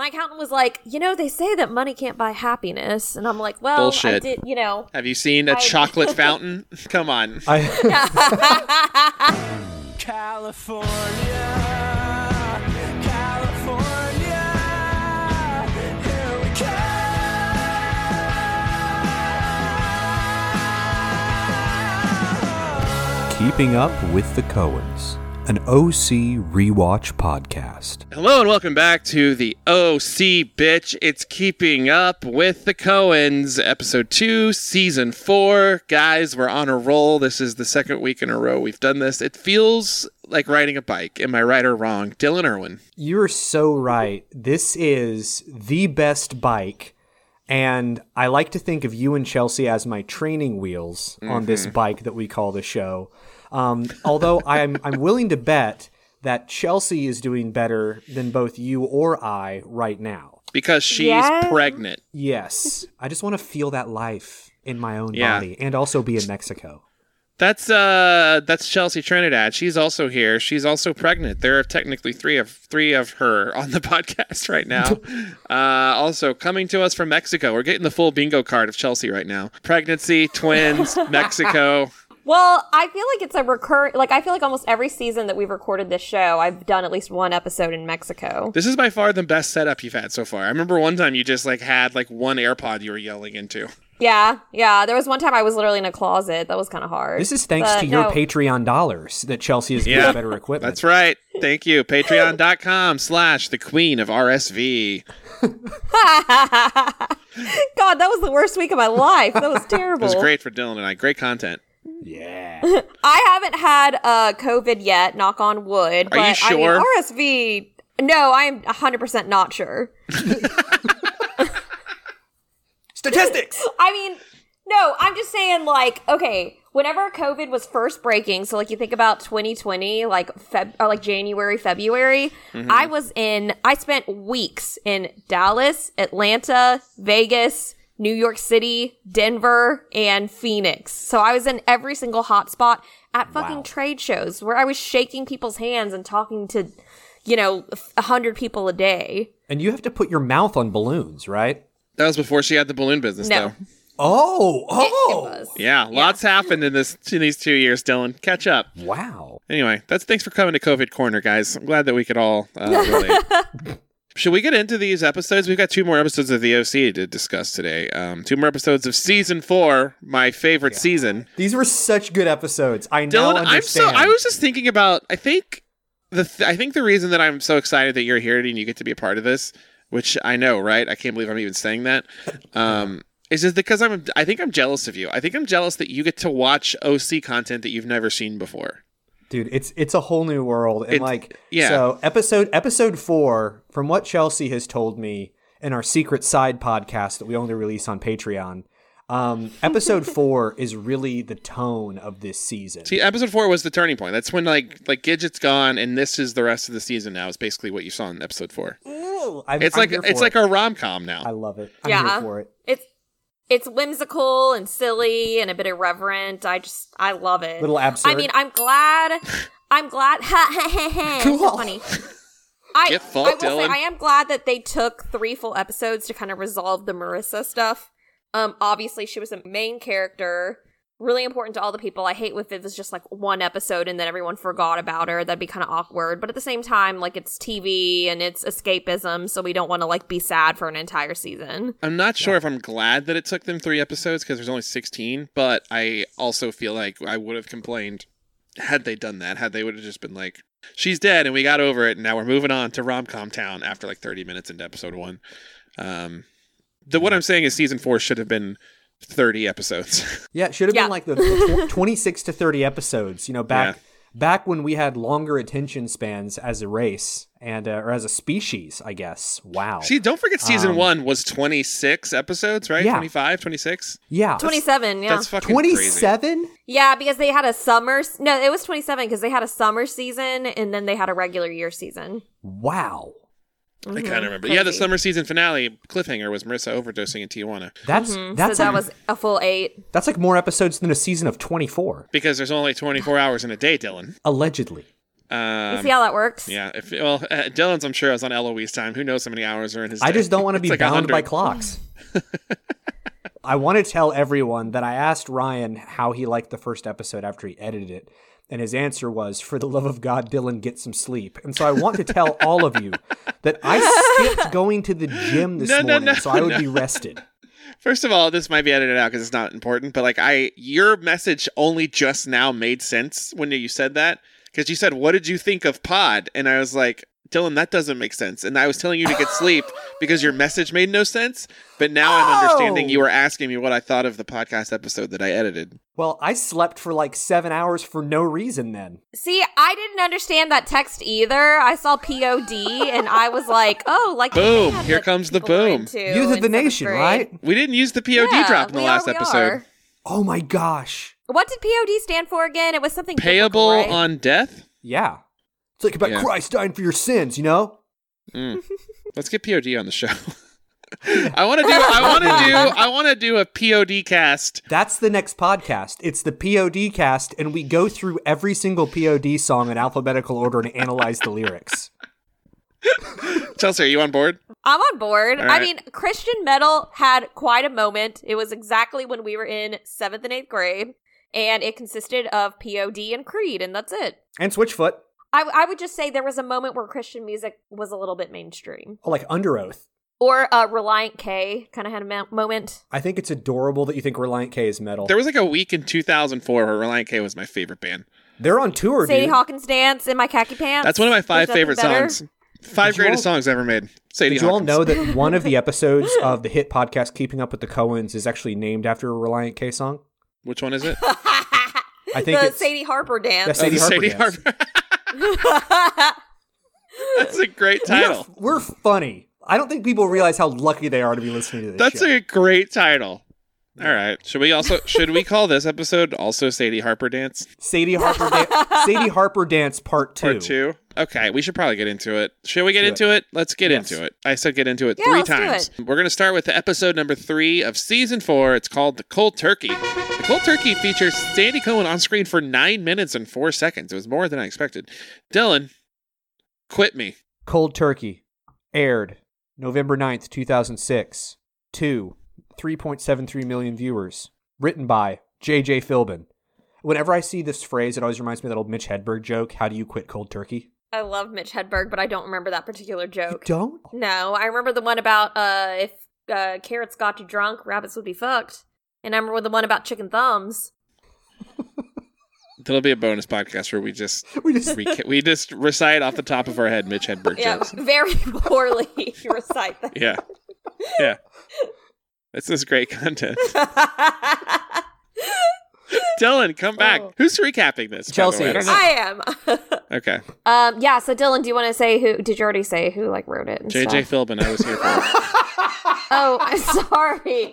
my accountant was like, you know, they say that money can't buy happiness, and I'm like, well, I Bullshit. did, you know. Have you seen a I- chocolate fountain? Come on. I, California, California, here we come. Keeping Up with the Cohens, an OC rewatch podcast. Hello and welcome back to the OC bitch. It's keeping up with the Cohens, episode two, season four. Guys, we're on a roll. This is the second week in a row we've done this. It feels like riding a bike. Am I right or wrong? Dylan Irwin. You're so right. This is the best bike. And I like to think of you and Chelsea as my training wheels on this mm-hmm. bike that we call the show. Um, although I'm, I'm willing to bet that Chelsea is doing better than both you or I right now. Because she's Yeah. pregnant. Yes. I just want to feel that life in my own Yeah. body and also be in Mexico. That's uh that's Chelsea Trinidad. She's also here. She's also pregnant. There are technically three of three of her on the podcast right now. uh also coming to us from Mexico. We're getting the full bingo card of Chelsea right now. Pregnancy, twins, Mexico. Well, I feel like it's a recurring. Like I feel like almost every season that we've recorded this show, I've done at least one episode in Mexico. This is by far the best setup you've had so far. I remember one time you just like had like one AirPod you were yelling into. Yeah, yeah. There was one time I was literally in a closet. That was kind of hard. This is thanks But to your no. Patreon dollars that Chelsea has Yeah. better equipment. That's right. Thank you. Patreon.com slash the queen of RSV. God, that was the worst week of my life. That was terrible. It was great for Dylan and I. Great content. Yeah. I haven't had uh, COVID yet. Knock on wood. Are you but, sure? I mean, RSV. No, I am 100% not sure. Statistics. I mean, no, I'm just saying, like, okay, whenever COVID was first breaking, so like you think about 2020, like Feb or like January, February, I was in, I spent weeks in Dallas, Atlanta, Vegas, New York City, Denver, and Phoenix. So I was in every single hotspot at fucking Wow. trade shows where I was shaking people's hands and talking to, you know, a hundred people a day. And you have to put your mouth on balloons, right? That was before she had the balloon business No. though. Oh, It oh. was. Yeah, lots happened in this in these two years, Dylan. Catch up. Wow. Anyway, that's thanks for coming to COVID Corner, guys. I'm glad that we could all uh, relate. Should we get into these episodes? We've got two more episodes of the OC to discuss today. Um, two more episodes of season four, my favorite season. These were such good episodes. I now Dylan, I'm so. understand. I was just thinking about. I think the. Th- I think the reason that I'm so excited that you're here and you get to be a part of this, which I know, right? I can't believe I'm even saying that. Um, is just because I'm. I think I'm jealous of you. I think I'm jealous that you get to watch OC content that you've never seen before. Dude. It's it's a whole new world, and It's- like yeah. So episode episode four, from what Chelsea has told me in our secret side podcast that we only release on Patreon. Um, episode four is really the tone of this season. See, episode four was the turning point. That's when like like Gidget's gone, and this is the rest of the season now. Is basically what you saw in episode four. Ooh, I'm- It's I'm like here it's for like it. a rom com now. I love it. I'm Yeah. here for it. It's it's whimsical and silly and a bit irreverent. I just I love it. Little absurd. I mean, I'm glad. I'm glad. it's so Cool. funny. I, Get I fucked, will say I am glad that they took three full episodes to kind of resolve the Marissa stuff. Um, obviously she was a main character, really important to all the people. I hate if it was just like one episode and then everyone forgot about her. That'd be kind of awkward. But at the same time, like it's TV and it's escapism, so we don't want to like be sad for an entire season. I'm not sure if I'm glad that it took them three episodes because there's only 16, but I also feel like I would have complained had they done that. Had they would have just been like, "She's dead," and we got over it, and now we're moving on to rom com town after like 30 minutes into episode one. Um, the what I'm saying is season four should have been 30 episodes. Yeah, it should have Yeah. been like the, the tw- 26 to 30 episodes, you know, back Yeah. back when we had longer attention spans as a race and uh, or as a species, I guess. Wow. See, don't forget season Um, one was 26 episodes, right? Yeah. 25, 26. yeah. Twenty seven, yeah. That's fucking 27? Yeah, because they had a summer. No, it was 27 because they had a summer season and then they had a regular year season. Wow. I kind of remember. Yeah, the summer season finale cliffhanger was Marissa overdosing in Tijuana That's Mhm, that's so that like, was a full eight. that's like more episodes than a season of 24, because there's only 24 hours in a day, Dylan. allegedly. Um, You see how that works? yeah. If well, uh, Dylan's, I'm sure, is on Eloise time. Who knows how many hours are in his? Day? I day? just don't want to be like bound by clocks. I want to tell everyone that I asked Ryan how he liked the first episode after he edited it, and his answer was, "For the love of God, Dylan, get some sleep." And so I want to tell all of you that I skipped going to the gym this No, no, morning no, so I would no. be rested. First of all, this might be edited out because it's not important. But like, I your message only just now made sense when you said that because you said, "What did you think of Pod?" And I was like, Dylan, that doesn't make sense. And I was telling you to get sleep because your message made no sense. But now I'm understanding Oh. you were asking me what I thought of the podcast episode that I edited. Well, I slept for like seven hours for no reason then. See, I didn't understand that text either. I saw POD and I was like, oh, like Boom, here comes the boom. into Youth of the Nation, grade. right? We didn't use the POD Yeah, drop in the last are, episode. are. Oh my gosh. What did POD stand for again? It was something Payable right? on death. Yeah. It's like about Yeah. Christ dying for your sins, you know? Mm. Let's get POD on the show. I want to do. I want to do. I want to do a POD cast. That's the next podcast. It's the POD cast, and we go through every single POD song in alphabetical order and analyze the lyrics. Chelsea, are you on board? I'm on board. All I mean, Christian metal had quite a moment. It was exactly when we were in seventh and eighth grade, and it consisted of POD and Creed, and that's it. And Switchfoot, I, I would just say there was a moment where Christian music was a little bit mainstream. oh, like Underoath. Or uh, Relient K kind of had a mo- moment. I think it's adorable that you think Relient K is metal. There was like a week in 2004 where Relient K was my favorite band. They're on tour, Sadie dude. Hawkins dance in my khaki pants. That's one of my five There's favorite better. songs. Five Did you greatest all- songs ever made. Sadie Did you all know that one of the episodes of the hit podcast Keeping Up with the Cohens is actually named after a Relient K song? Which one is it? I think the it's Sadie Harper dance. That's Sadie the Harper Sadie dance. Harper. That's a great title. We're, we're funny. I don't think people realize how lucky they are to be listening to this That's show. a great title. All right. Should we also should we call this episode also Sadie Harper Dance Sadie Harper Dan- Sadie Harper Dance Part 2. Part Two? Okay, we should probably get into it. Should we get Let's into it? Let's get Yes. into it. I said get into it Yeah, three let's do times. We're gonna start with the episode number three of season four. It's called The Cold Turkey. The Cold Turkey features Sandy Cohen on screen for nine minutes and four seconds. It was more than I expected. Dylan, quit me. Cold Turkey aired November 9th, 2006. 2 3.73 million viewers. Written by J.J. Philbin. Whenever I see this phrase, it always reminds me of that old Mitch Hedberg joke, how do you quit cold turkey? I love Mitch Hedberg, but I don't remember that particular You joke. don't? No, I remember the one about uh, if uh, carrots got you drunk, rabbits would be fucked. And I remember the one about chicken thumbs. There'll be a bonus podcast where we just We just reca- we just recite off the top of our head Mitch Hedberg Yeah, jokes. very poorly if you recite that. Yeah, yeah. This is great content. Dylan, come back. Oh. Who's recapping this? Chelsea? I don't is. know. I am. Okay, um, yeah. So Dylan, do you want to say who? Did you already say who like wrote it? JJ stuff? Philbin, I was here for. Oh, I'm sorry.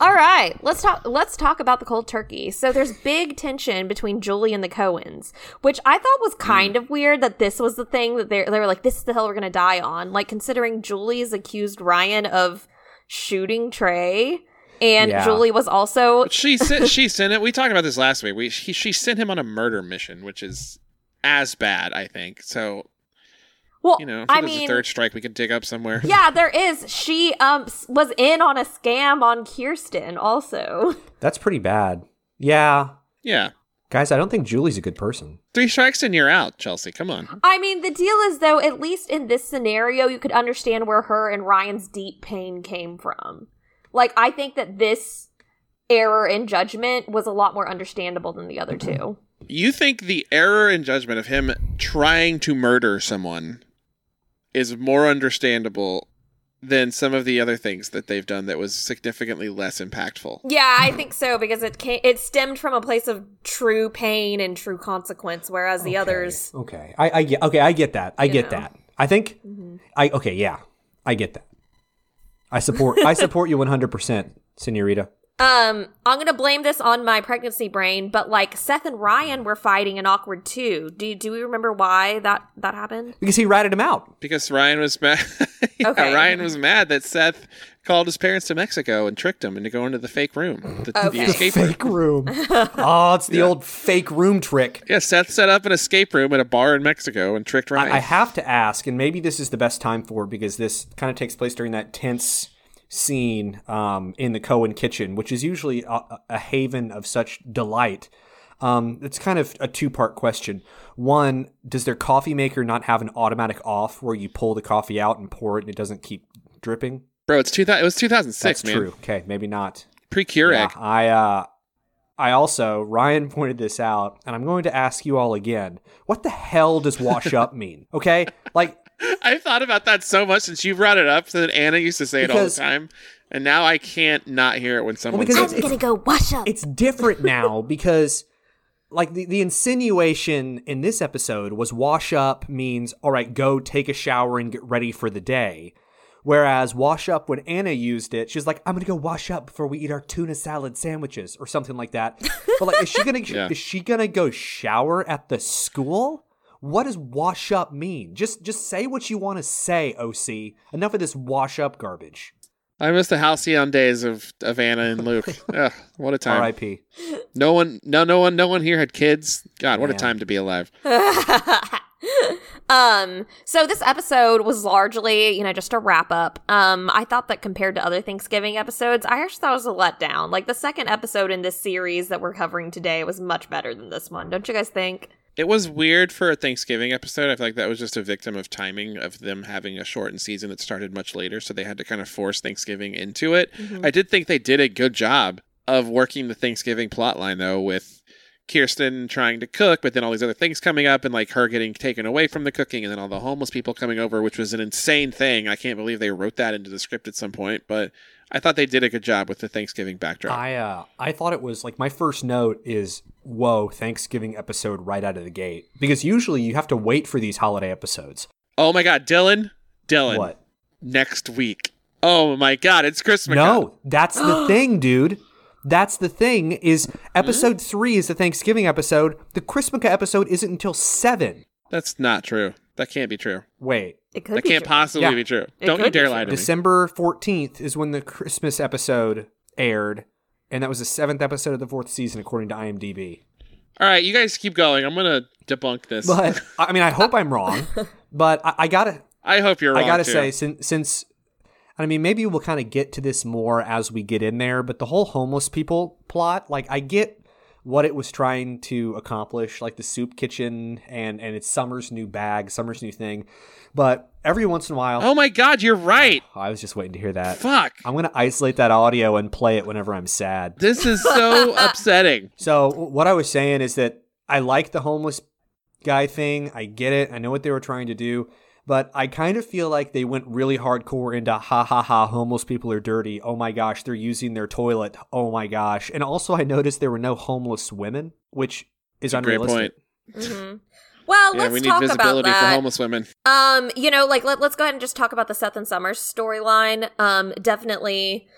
All right, let's talk. Let's talk about the cold turkey. So there's big tension between Julie and the Cohens, which I thought was kind of weird that this was the thing that they they were like, "This is the hill we're gonna die on." Like considering Julie's accused Ryan of shooting Trey, and Yeah. Julie was also she sent. She sent it. We talked about this last week. We he, she sent him on a murder mission, which is as bad, I think. So well. you know, if I there's mean, a third strike we could dig up somewhere. yeah, there is. She um was in on a scam on Kirsten also. That's pretty bad. Yeah. Yeah. Guys, I don't think Julie's a good person. Three strikes and you're out, Chelsea. Come on. I mean, the deal is though, at least in this scenario, you could understand where her and Ryan's deep pain came from. Like, I think that this error in judgment was a lot more understandable than the other mm-hmm. two. You think the error in judgment of him trying to murder someone is more understandable than some of the other things that they've done that was significantly less impactful? Yeah, I think so because it came, it stemmed from a place of true pain and true consequence, whereas the Okay. others. Okay. I, I get okay, I get that. I get know. that. I think mm-hmm. I okay, yeah. I get that. I support I support you 100%, senorita. Um, I'm gonna blame this on my pregnancy brain, but like Seth and Ryan were fighting and awkward too. Do do we remember why that that happened? Because he ratted him out. Because Ryan was mad. Yeah, Okay. Ryan was mad that Seth called his parents to Mexico and tricked him into going to the fake room, the, the escape room. Fake room. oh, it's the old fake room trick. Yeah, Seth set up an escape room at a bar in Mexico and tricked Ryan. I have to ask, and maybe this is the best time for because this kind of takes place during that tense scene um, in the Cohen kitchen, which is usually a, a haven of such delight. Um, it's kind of a two part question. One, does their coffee maker not have an automatic off where you pull the coffee out and pour it and it doesn't keep dripping? Bro, it's two thousand. It was two thousand six, That's man. true. Okay, maybe not. Pre Keurig. Yeah, I uh I also Ryan pointed this out, and I'm going to ask you all again. What the hell does wash up mean? Okay? Like I thought about that so much since you brought it up. That Anna used to say it all the time, and now I can't not hear it when someone because says it's- it. gonna go wash up. it's different now because like the, the insinuation in this episode was wash up means all right go take a shower and get ready for the day whereas wash up when anna used it she's like i'm gonna go wash up before we eat our tuna salad sandwiches or something like that but like is she gonna Yeah. is she gonna go shower at the school what does wash up mean just just say what you want to say oc enough of this wash up garbage I miss the halcyon days of, of Anna and Luke. Ugh, what a time! rip No one, no, no one, no one here had kids. God, what a time to be alive. um, so this episode was largely, you know, just a wrap up. Um, I thought that compared to other Thanksgiving episodes, I actually thought it was a letdown. Like the second episode in this series that we're covering today was much better than this one. Don't you guys think? It was weird for a Thanksgiving episode. I feel like that was just a victim of timing of them having a shortened season that started much later, so they had to kind of force Thanksgiving into it. Mm-hmm. I did think they did a good job of working the Thanksgiving plotline though, with Kirsten trying to cook, but then all these other things coming up, and like her getting taken away from the cooking, and then all the homeless people coming over, which was an insane thing. I can't believe they wrote that into the script at some point, but I thought they did a good job with the Thanksgiving backdrop. I uh I thought it was like my first note is whoa Thanksgiving episode right out of the gate because usually you have to wait for these holiday episodes. oh my God, Dylan, Dylan, What? next week. Oh my God, it's Christmas. No, that's the thing, dude. That's the thing is episode three is the Thanksgiving episode. The Christmas episode isn't until seven. That's not true. That can't be true. Wait, It could That be can't true. possibly Yeah. be true. It Don't you be dare lie to me. December fourteenth is when the Christmas episode aired, and that was the seventh episode of the fourth season according to IMDb. All right, you guys keep going. I'm gonna debunk this. But I mean, I hope I'm wrong, but I, I gotta I hope you're wrong. I gotta say, since since I mean, maybe we'll kind of get to this more as we get in there, but the whole homeless people plot, like, I get what it was trying to accomplish, like the soup kitchen and and it's Summer's new bag, Summer's new thing, but every once in a while, Oh my God, you're right. I was just waiting to hear that. Fuck. I'm gonna isolate that audio and play it whenever I'm sad. This is so upsetting. So what I was saying is that I like the homeless guy thing. I get it. I know what they were trying to do, but I kind of feel like they went really hardcore into ha ha ha homeless people are dirty. Oh my gosh, they're using their toilet. Oh my gosh. And also I noticed there were no homeless women, which is Great unrealistic. point. Mhm. Well, Yeah, let's we need talk about visibility for that. homeless women. Um, you know, like let, let's go ahead and just talk about the Seth and Summers storyline. Um, definitely.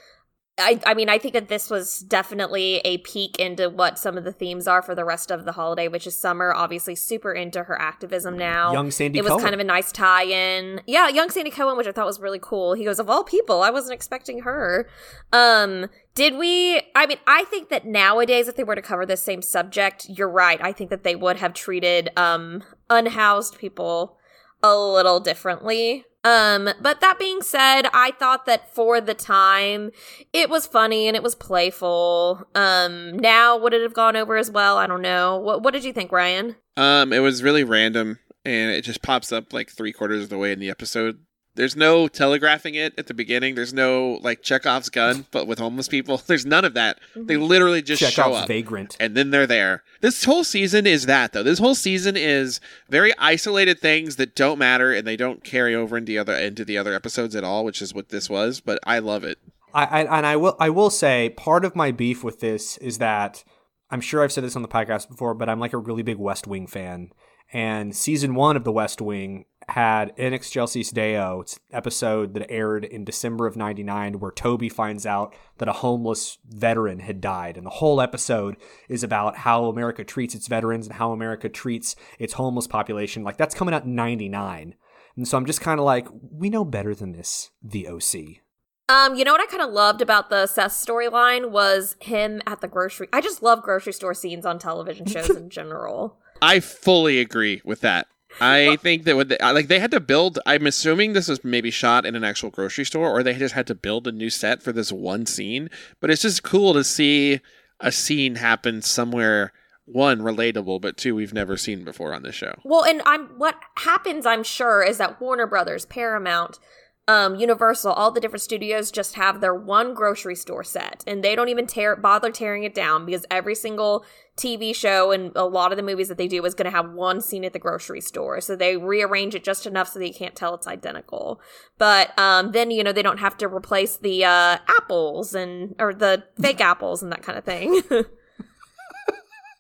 I, I mean, I think that this was definitely a peek into what some of the themes are for the rest of the holiday, which is Summer, obviously super into her activism now. Young Sandy It was Cohen. kind of a nice tie-in. Yeah, young Sandy Cohen, which I thought was really cool. He goes, of all people, I wasn't expecting her. Um, did we? I mean, I think that nowadays, if they were to cover this same subject, you're right. I think that they would have treated um unhoused people a little differently. Um, but that being said, I thought that for the time, it was funny and it was playful. Um, now would it have gone over as well? I don't know. What What did you think, Ryan? Um, it was really random, and it just pops up like three quarters of the way in the episode. There's no telegraphing it at the beginning. There's no like Chekhov's gun, but with homeless people. There's none of that. They mm-hmm. literally just show up. vagrant. and then they're there. This whole season is that though. This whole season is very isolated things that don't matter and they don't carry over into the other into the other episodes at all, which is what this was. But I love it. I, I and I will I will say part of my beef with this is that I'm sure I've said this on the podcast before, but I'm like a really big West Wing fan. And season one of The West Wing had In Excelsis Deo, it's an episode that aired in December of 99 where Toby finds out that a homeless veteran had died. And the whole episode is about how America treats its veterans and how America treats its homeless population. Like that's coming out in 99. And so I'm just kind of like, we know better than this, the OC. Um, you know what I kind of loved about the Seth storyline was him at the grocery. I just love grocery store scenes on television shows in general. I fully agree with that. I think that what they, like they had to build. I'm assuming this was maybe shot in an actual grocery store, or they just had to build a new set for this one scene. But it's just cool to see a scene happen somewhere. One relatable, but two we've never seen before on this show. Well, and I'm what happens, I'm sure, is that Warner Brothers, Paramount, um, Universal, all the different studios just have their one grocery store set, and they don't even tear bother tearing it down because every single TV show and a lot of the movies that they do is going to have one scene at the grocery store, so they rearrange it just enough so that you can't tell it's identical. But um, then you know they don't have to replace the uh, apples and or the fake apples and that kind of thing.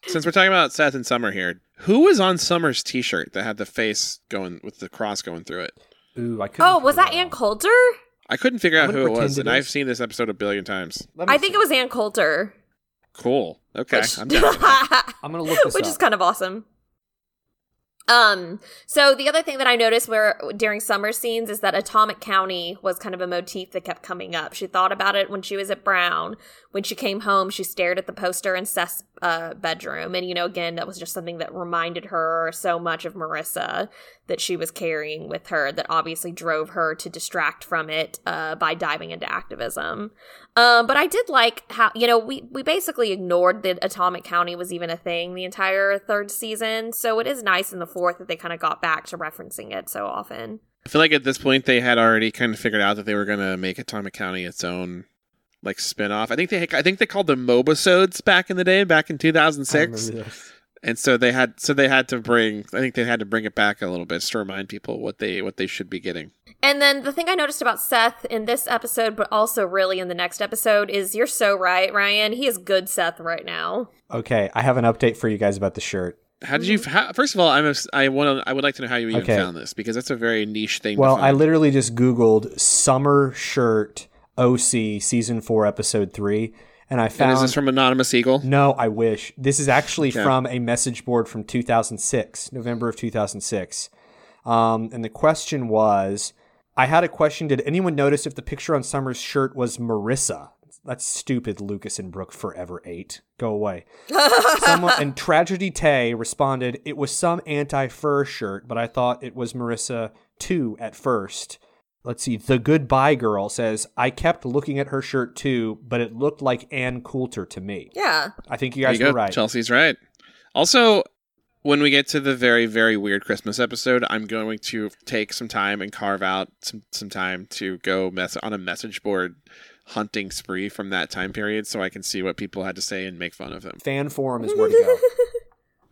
Since we're talking about Seth and Summer here, who was on Summer's T-shirt that had the face going with the cross going through it? Ooh, I couldn't. oh, was that Ann. Coulter? I couldn't figure out who it was, it and I've seen this episode a billion times. I think see. it was Ann Coulter. Cool. Okay, Which- I'm down. with that. I'm gonna look this which up. is kind of awesome. Um, so the other thing that I noticed where during summer scenes is that Atomic County was kind of a motif that kept coming up. She thought about it when she was at Brown. When she came home, she stared at the poster in Seth's uh, bedroom. And, you know, again, that was just something that reminded her so much of Marissa that she was carrying with her that obviously drove her to distract from it uh, by diving into activism. Um, but I did like how you know we we basically ignored that Atomic County was even a thing the entire third season. So it is nice in the fourth that they kind of got back to referencing it so often. I feel like at this point they had already kind of figured out that they were going to make Atomic County its own like spin-off. I think they I think they called them Mobisodes back in the day, back in 2006. remember. And so they had so they had to bring I think they had to bring it back a little bit to remind people what they what they should be getting. And then the thing I noticed about Seth in this episode, but also really in the next episode, is you're so right, Ryan. He is good Seth right now. Okay, I have an update for you guys about the shirt. How did you mm-hmm. how, first of all I'm a, I want to I would like to know how you even Okay. found this because that's a very niche thing Well, to I literally just Googled summer shirt OC season four episode three, and I and found is this from Anonymous Eagle? No, I wish. This is actually Okay. from a message board from 2006, November of 2006. Um, and the question was I had a question Did anyone notice if the picture on Summer's shirt was Marissa? That's stupid, Lucas and Brooke forever ate. Go away. Someone and Tragedy Tay responded, It was some anti fur shirt, but I thought it was Marissa too at first. Let's see. The Goodbye Girl says, I kept looking at her shirt too, but it looked like Ann Coulter to me. Yeah. I think you guys you were go. right. Chelsea's right. Also, when we get to the very very weird Christmas episode, I'm going to take some time and carve out some some time to go mess on a message board hunting spree from that time period so I can see what people had to say and make fun of them. Fan forum is where to go.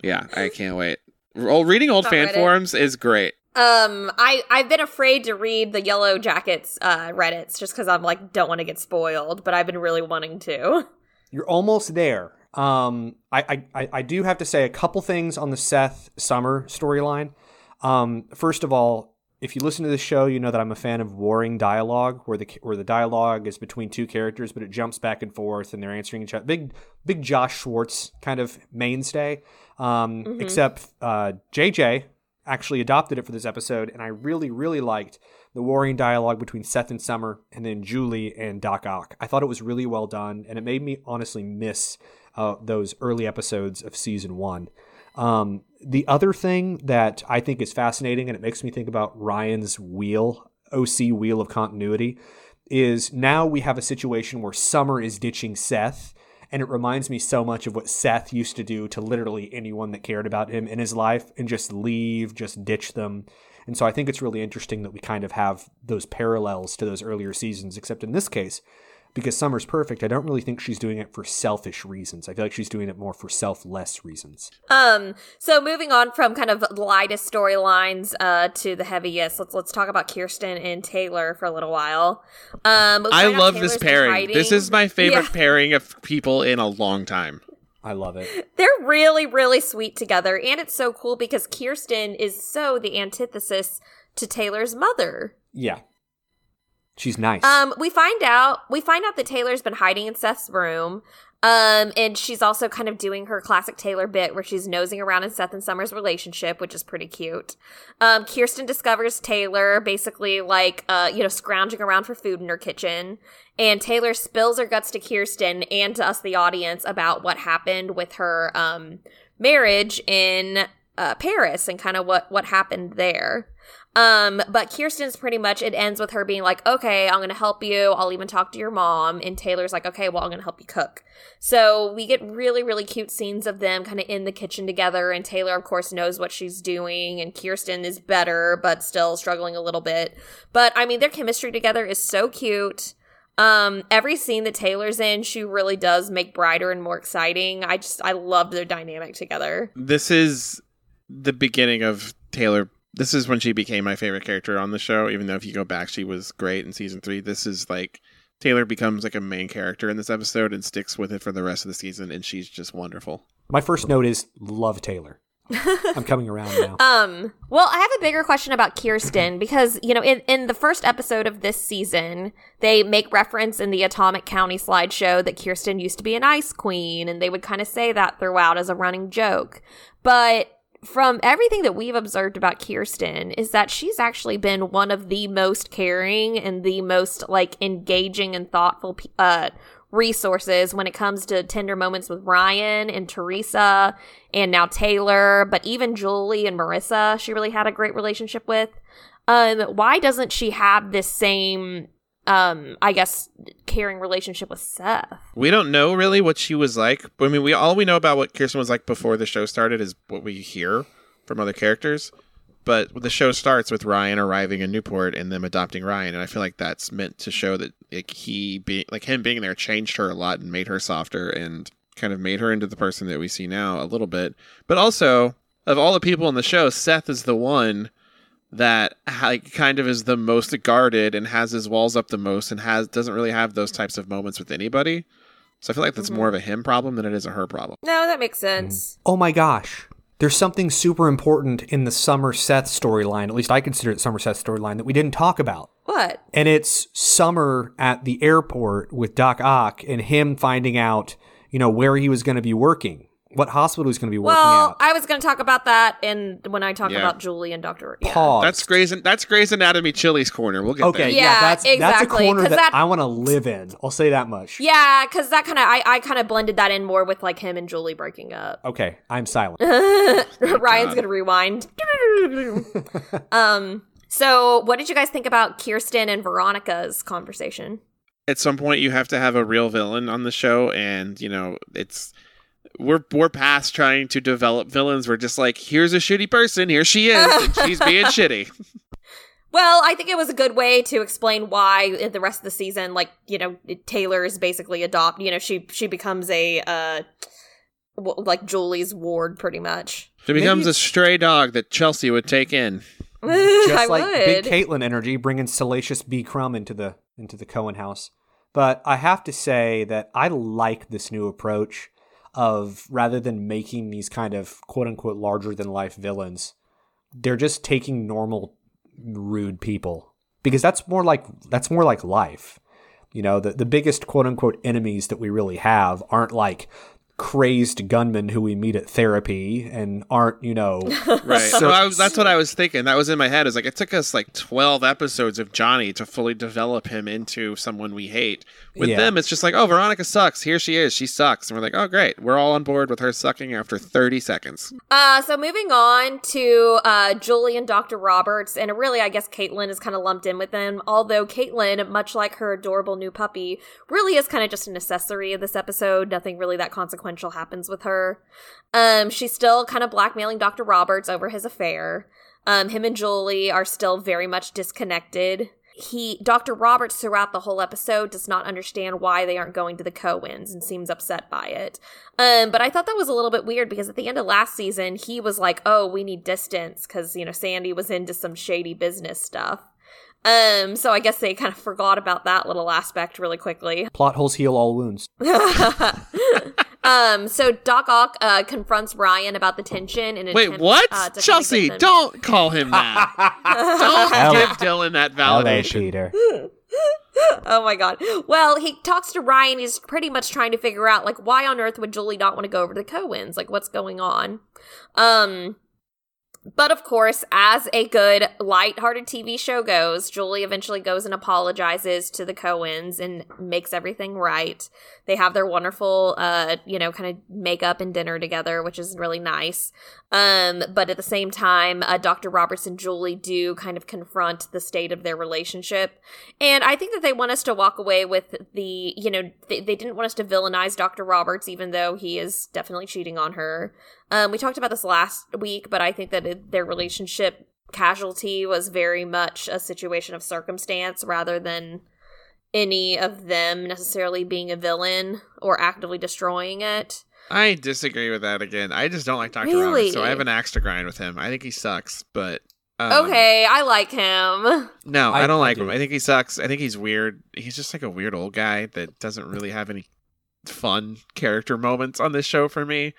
Yeah, I can't wait. Oh, reading old Not fan Reddit. forums is great. Um, I I've been afraid to read the Yellow Jackets uh Reddits just because I'm like don't want to get spoiled, but I've been really wanting to. You're almost there. Um, I, I, I- do have to say a couple things on the Seth Summer storyline. Um, first of all, if you listen to the show, you know that I'm a fan of warring dialogue, where the where the dialogue is between two characters, but it jumps back and forth, and they're answering each other. Big big Josh Schwartz kind of mainstay. Um, Mhm. Except uh, JJ actually adopted it for this episode, and I really really liked the warring dialogue between Seth and Summer, and then Julie and Doc Ock. I thought it was really well done, and it made me honestly miss uh, those early episodes of season one. Um, the other thing that I think is fascinating, and it makes me think about Ryan's wheel, OC wheel of continuity, is now we have a situation where Summer is ditching Seth. And it reminds me so much of what Seth used to do to literally anyone that cared about him in his life and just leave, just ditch them. And so I think it's really interesting that we kind of have those parallels to those earlier seasons, except in this case, because Summer's perfect, I don't really think she's doing it for selfish reasons. I feel like she's doing it more for selfless reasons. Um, so moving on from kind of lightest storylines uh to the heaviest, let's let's talk about Kirsten and Taylor for a little while. Um, I love Taylor's this pairing. hiding- This is my favorite Yeah. pairing of people in a long time. I love it. They're really, really sweet together. And it's so cool because Kirsten is so the antithesis to Taylor's mother. Yeah. She's nice. Um, we find out we find out that Taylor's been hiding in Seth's room. Um, and she's also kind of doing her classic Taylor bit where she's nosing around in Seth and Summer's relationship, which is pretty cute. Um, Kirsten discovers Taylor basically like uh, you know, scrounging around for food in her kitchen. And Taylor spills her guts to Kirsten and to us, the audience, about what happened with her um marriage in uh, Paris and kind of what what happened there. Um, but Kirsten's pretty much it ends with her being like, "Okay, I'm gonna help you. I'll even talk to your mom." And Taylor's like, "Okay, well, I'm gonna help you cook." So we get really, really cute scenes of them kind of in the kitchen together. And Taylor, of course, knows what she's doing, and Kirsten is better, but still struggling a little bit. But I mean, their chemistry together is so cute. Um, every scene that Taylor's in, she really does make brighter and more exciting. I just I love their dynamic together. This is the beginning of Taylor. This is when she became my favorite character on the show. Even though if you go back, she was great in season three. This is like Taylor becomes like a main character in this episode and sticks with it for the rest of the season, and she's just wonderful. My first note is love Taylor. I'm coming around now. Um, well, I have a bigger question about Kirsten because, you know, in, in the first episode of this season, they make reference in the Atomic County slideshow that Kirsten used to be an ice queen, and they would kind of say that throughout as a running joke. But from everything that we've observed about Kirsten is that she's actually been one of the most caring and the most like engaging and thoughtful uh resources when it comes to tender moments with Ryan and Teresa and now Taylor, but even Julie and Marissa, she really had a great relationship with. Um why doesn't she have this same um I guess caring relationship with Seth? We don't know really what she was like. I mean, we all we know about what Kirsten was like before the show started is what we hear from other characters. But the show starts with Ryan arriving in Newport and them adopting Ryan, and I feel like that's meant to show that like he be like him being there changed her a lot and made her softer and kind of made her into the person that we see now a little bit. But also, of all the people in the show, Seth is the one that like kind of is the most guarded and has his walls up the most and has doesn't really have those types of moments with anybody. So I feel like that's more of a mm-hmm. him problem than it is a her problem. No, that makes sense. Mm. Oh my gosh. There's something super important in the Summer Seth storyline, at least I consider it Summer Seth storyline, that we didn't talk about. What? And it's Summer at the airport with Doc Ock and him finding out, you know, where he was going to be working, what hospital he was going to be working Well, at. I was going to talk about that in when I talk Yeah. about Julie and Doctor. Yeah. Pause. That's Grey's that's Grey's Anatomy Chili's corner. We'll get Okay, there. yeah, Yeah, that's that's a corner that, that- I want to live in. I'll say that much. Yeah, because that kind of I, I kind of blended that in more with like him and Julie breaking up. Okay, I'm silent. Ryan's gonna rewind. um. So, what did you guys think about Kirsten and Veronica's conversation? At some point, you have to have a real villain on the show, and you know it's we're we're past trying to develop villains. We're just like, here's a shitty person, here she is, and she's being shitty. Well, I think it was a good way to explain why in the rest of the season, like you know, Taylor is basically adopt. You know, she she becomes a uh, w- like Julie's ward, pretty much. She becomes a stray dog that Chelsea would take in. Just I like would. Big Caitlin energy, bringing Salacious B. Crumb into the into the Cohen house. But I have to say that I like this new approach of rather than making these kind of quote unquote larger than life villains, they're just taking normal rude people because that's more like that's more like life. You know, the the biggest quote unquote enemies that we really have aren't like crazed gunmen who we meet at therapy and aren't, you know, Right. So- so I was, that's what I was thinking. That was in my head. Is like it took us like twelve episodes of Johnny to fully develop him into someone we hate. With Yeah. them, it's just like, oh, Veronica sucks. Here she is. She sucks, and we're like, oh, great. We're all on board with her sucking after thirty seconds. Uh, so moving on to uh, Julie and Dr. Roberts, and really, I guess Caitlin is kind of lumped in with them. Although Caitlin, much like her adorable new puppy, really is kind of just an accessory of this episode. Nothing really that consequential happens with her. Um, she's still kind of blackmailing Dr. Roberts over his affair. Um, him and Julie are still very much disconnected. He, Dr. Roberts, throughout the whole episode, does not understand why they aren't going to the Cohens and seems upset by it. Um, but I thought that was a little bit weird because at the end of last season, he was like, "Oh, we need distance" because you know Sandy was into some shady business stuff. Um, so I guess they kind of forgot about that little aspect really quickly. plot holes heal all wounds. Um, so Doc Ock uh, confronts Ryan about the tension and Wait, attempt, what? uh, to kinda Chelsea, don't call him that. don't Hello. give Dylan that Hello, validation. Peter. Oh my god. Well, he talks to Ryan. He's pretty much trying to figure out like why on earth would Julie not want to go over to the Cohens? Like what's going on? Um but of course, as a good light-hearted TV show goes, Julie eventually goes and apologizes to the Cohens and makes everything right. They have their wonderful uh, you know, kind of makeup and dinner together, which is really nice. Um, but at the same time, uh, Dr. Roberts and Julie do kind of confront the state of their relationship. And I think that they want us to walk away with the, you know, they, they didn't want us to villainize Dr. Roberts, even though he is definitely cheating on her. Um, we talked about this last week, but I think that it, their relationship casualty was very much a situation of circumstance rather than any of them necessarily being a villain or actively destroying it. I disagree with that again. I just don't like Dr. Really? Roberts, so I have an axe to grind with him. I think he sucks, but um, okay, I like him. No, I, I- don't I like do. him. I think he sucks. I think he's weird. He's just like a weird old guy that doesn't really have any fun character moments on this show for me.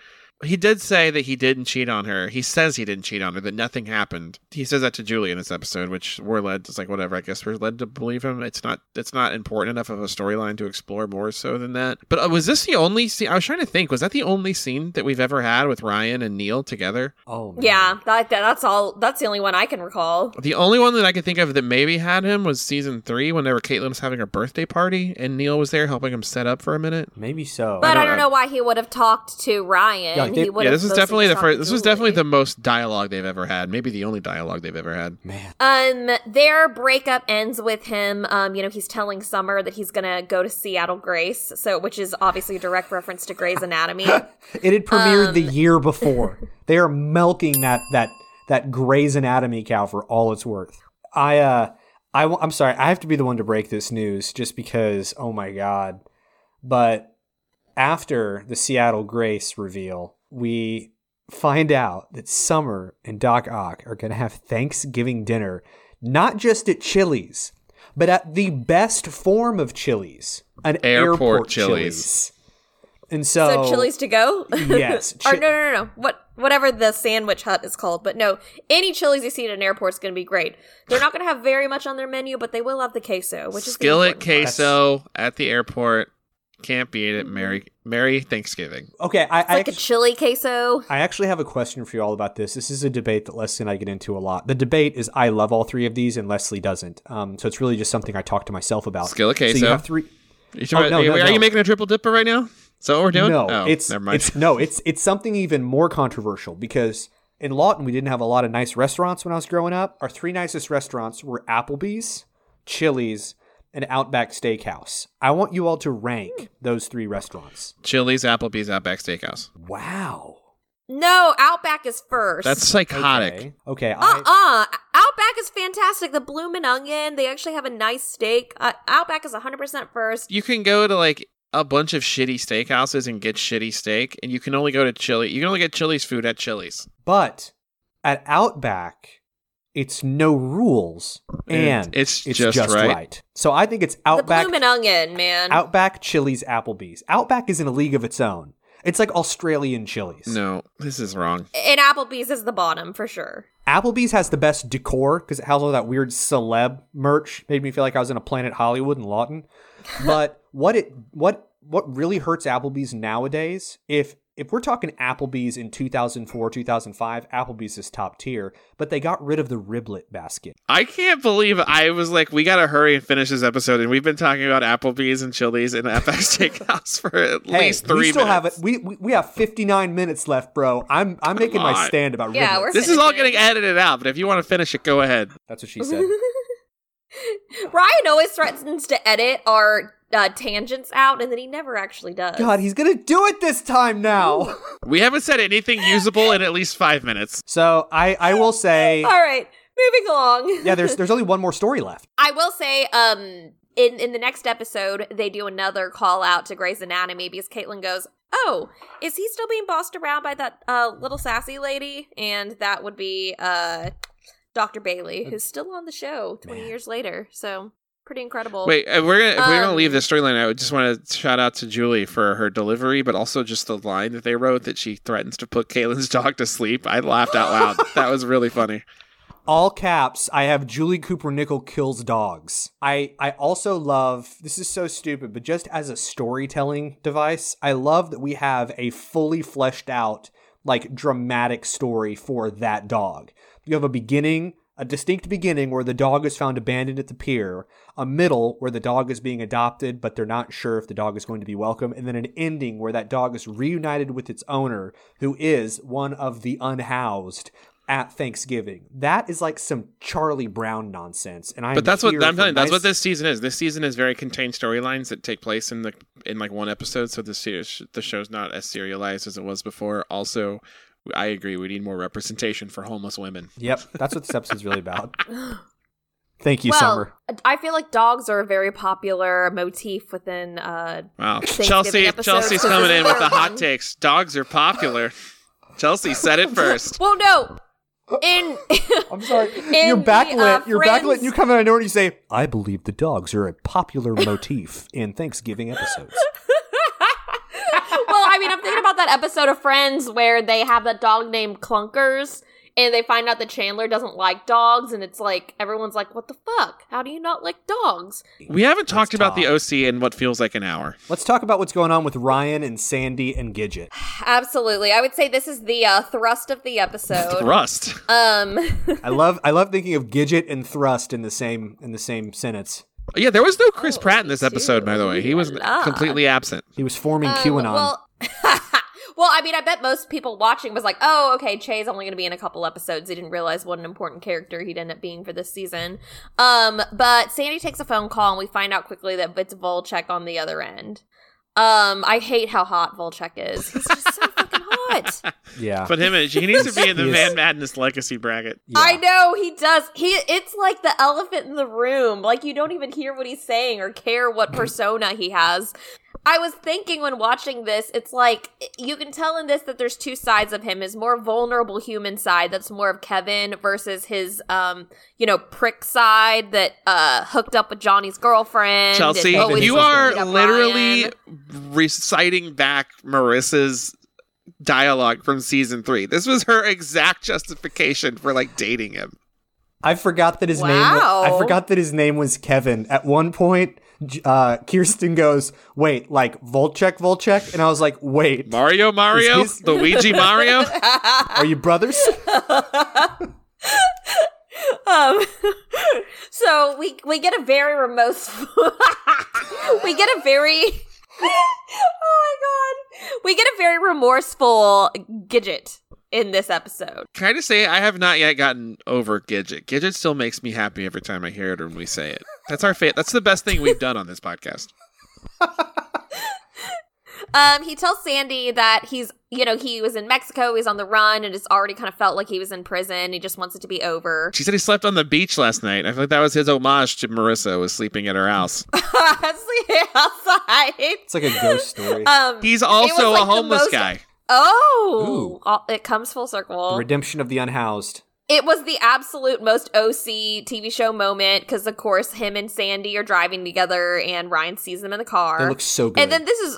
He did say that he didn't cheat on her. He says he didn't cheat on her, that nothing happened. He says that to Julie in this episode, which we're led it's like whatever, I guess we're led to believe him. It's not it's not important enough of a storyline to explore more so than that. But uh, was this the only scene I was trying to think, was that the only scene that we've ever had with Ryan and Neil together? Oh, man. Yeah, that, that that's all. That's the only one I can recall. The only one that I could think of that maybe had him was season three, whenever Caitlin was having her birthday party and Neil was there helping him set up for a minute. Maybe so. But I don't- don't, know why he would have talked to Ryan. Yeah, they- he would yeah, this is definitely the first. This was definitely the most dialogue they've ever had. Maybe the only dialogue they've ever had. man. Um, their breakup ends with him. Um, you know, he's telling Summer that he's gonna go to Seattle Grace, so which is obviously a direct reference to Grey's Anatomy. It had premiered the Um, year before. they are milking that that that Grey's Anatomy cow for all it's worth. I uh I w- I'm sorry. I have to be the one to break this news just because oh my god. But after the Seattle Grace reveal, we find out that Summer and Doc Ock are going to have Thanksgiving dinner not just at Chili's, but at the best form of Chili's, an Airport airport, Chili's. Chili's. And so, so Chili's to go. Yes, or no, no, no, no. What whatever the sandwich hut is called, but no, any Chili's you see at an airport is going to be great. They're not going to have very much on their menu, but they will have the queso, which is the Skillet important part. queso at the airport. Can't beat it. Merry Merry Thanksgiving. okay, I, I, It's like a chili queso. I actually have a question for you all about this. This is a debate that Leslie and I get into a lot. The debate is I love all three of these and Leslie doesn't. Um, so it's really just something I talk to myself about. Skillet So you queso. have three. You Oh, about- no, no, are you making a triple dipper right now? Is that what we're doing? No, Oh, it's never mind. it's no, it's it's something even more controversial because in Lawton we didn't have a lot of nice restaurants when I was growing up. Our three nicest restaurants were Applebee's, Chili's, and Outback Steakhouse. I want you all to rank those three restaurants. Chili's, Applebee's, Outback Steakhouse. Wow. No, Outback is first. That's psychotic. Okay. Okay. Uh I, uh Outback is fantastic. The bloomin' onion, they actually have a nice steak. Uh, Outback is 100% first. You can go to like a bunch of shitty steakhouses and get shitty steak, and you can only go to Chili. You can only get Chili's food at Chili's. But at Outback, it's no rules and It's it's just just, right. right. So I think it's The Outback, bloomin' onion, man. Outback, Chili's, Applebee's. Outback is in a league of its own. It's like Australian Chili's. No, this is wrong. and Applebee's is the bottom for sure. Applebee's has the best decor because it has all that weird celeb merch. Made me feel like I was in a Planet Hollywood in Lawton. But what it what what really hurts Applebee's nowadays, if if we're talking Applebee's in 2004, 2005, Applebee's is top tier, but they got rid of the riblet basket. I can't believe I was like, we gotta hurry and finish this episode, and we've been talking about Applebee's and Chili's and FX Steakhouse for at Hey, least three we still have minutes. it. We, we we have 59 minutes left, bro. I'm I'm making my stand about Yeah, riblets. we're- This is all getting edited out, but if you want to finish it, go ahead. That's what she said. Ryan always threatens to edit our uh, tangents out, and then he never actually does. God, he's gonna do it this time now. We haven't said anything usable in at least five minutes. so I I will say, All right, moving along. yeah. There's there's only one more story left. I will say, um, in in the next episode, they do another call out to Grey's Anatomy because Caitlin goes, "Oh, is he still being bossed around by that uh little sassy lady?" And that would be uh Dr. Bailey, who's still on the show twenty Man. years later. So pretty incredible. Wait, uh, we're gonna, if we're gonna Um, leave this storyline. I just want to shout out to Julie for her delivery, but also just the line that they wrote that she threatens to put Caitlin's dog to sleep. I laughed out loud. that was really funny. all caps i have julie cooper nichol kills dogs i i also love this is so stupid but just as a storytelling device i love that we have a fully fleshed out like dramatic story for that dog you have a beginning a distinct beginning where the dog is found abandoned at the pier, a middle where the dog is being adopted but they're not sure if the dog is going to be welcome, and then an ending where that dog is reunited with its owner, who is one of the unhoused at Thanksgiving. That is like some Charlie Brown nonsense, and I. But that's what I'm telling you. That's what this season is. This season is very contained storylines that take place in the in like one episode. So the series, the show's not as serialized as it was before. Also, I agree. We need more representation for homeless women. Yep, that's what this episode's really about. Thank you, well, Summer. I feel like dogs are a very popular motif within uh Wow, Thanksgiving Chelsea, episodes, Chelsea's 'cause coming in with the hot takes. Dogs are popular. Chelsea said it first. Well, no. In I'm sorry. In you're the, backlit. uh, you're Friends- backlit. And you come in I know and you say, "I believe the dogs are a popular motif in Thanksgiving episodes." Well, I mean, I'm thinking about that episode of Friends where they have that dog named Clunkers, and they find out that Chandler doesn't like dogs, and it's like everyone's like, "What the fuck? How do you not like dogs?" We haven't talked about the. OC in what feels like an hour. Let's talk about what's going on with Ryan and Sandy and Gidget. Absolutely, I would say this is the uh, thrust of the episode. Thrust. um, I love I love thinking of Gidget and Thrust in the same in the same sentence. Yeah, there was no Chris Oh, Pratt in this episode, too. by the way. He was La. completely absent. He was forming um, QAnon. Well, well, I mean, I bet most people watching was like, "Oh, okay, Che's only going to be in a couple episodes." He didn't realize what an important character he'd end up being for this season. Um, but Sandy takes a phone call, and we find out quickly that it's Volchok on the other end. Um, I hate how hot Volchok is. He's just so fucking hot. yeah. But him, and he needs to be in the He Van Madness legacy bracket. yeah. I know he does. He it's like the elephant in the room. Like you don't even hear what he's saying or care what persona he has. I was thinking when watching this, it's like you can tell in this that there's two sides of him. His more vulnerable human side that's more of Kevin versus his um, you know, prick side that uh hooked up with Johnny's girlfriend. Chelsea, you are literally Ryan. reciting back Marissa's dialogue from season three. This was her exact justification for like dating him. I forgot that his name. Wow. I forgot that his name was Kevin. At one point, uh, Kirsten goes, "Wait, like Volchok, Volchok," and I was like, "Wait, Mario, Mario, his- Luigi, Mario. are you brothers?" Um, so we we get a very remote. we get a very. Oh my god! We get a very remorseful Gidget in this episode. Can I just say I have not yet gotten over Gidget. Gidget still makes me happy every time I hear it or when we say it. That's our fate. That's the best thing we've done on this podcast. Um, he tells Sandy that he's, you know, he was in Mexico, he's on the run, and it's already kind of felt like he was in prison. He just wants it to be over. She said he slept on the beach last night. I feel like that was his homage to Marissa was sleeping at her house. Sleeping outside. It's like a ghost story. Um, He's also like, a homeless most- guy. Oh, all- it comes full circle. the redemption of the unhoused. It was the absolute most OC TV show moment because, of course, him and Sandy are driving together, and Ryan sees them in the car. They look so good. and then this is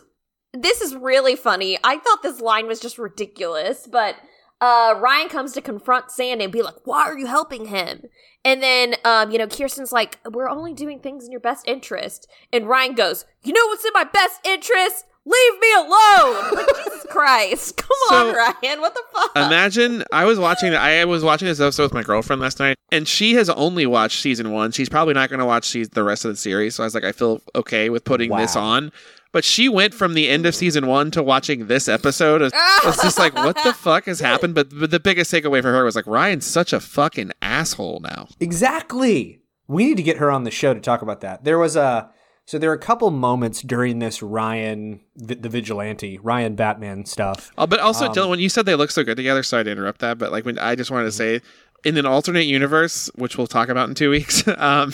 this is really funny. I thought this line was just ridiculous, but uh, Ryan comes to confront Sandy and be like, "Why are you helping him?" And then, um, you know, Kirsten's like, "We're only doing things in your best interest," and Ryan goes, "You know what's in my best interest? Leave me alone!" like Jesus Christ, come So- on, Ryan, what the fuck? Imagine I was watching I was watching this episode with my girlfriend last night, and she has only watched season one. She's probably not going to watch se- the rest of the series. So I was like, I feel okay with putting this on. But she went from the end of season one to watching this episode. It's it's just like, what the fuck has happened? But, but the biggest takeaway for her was like, Ryan's such a fucking asshole now. Exactly. We need to get her on the show to talk about that. There was a so there are a couple moments during this Ryan vi- the vigilante Ryan Batman stuff. Oh, but also, Um, Dylan, when you said they look so good together, sorry to interrupt that, but like when I just wanted to say, in an alternate universe, which we'll talk about in two weeks, um,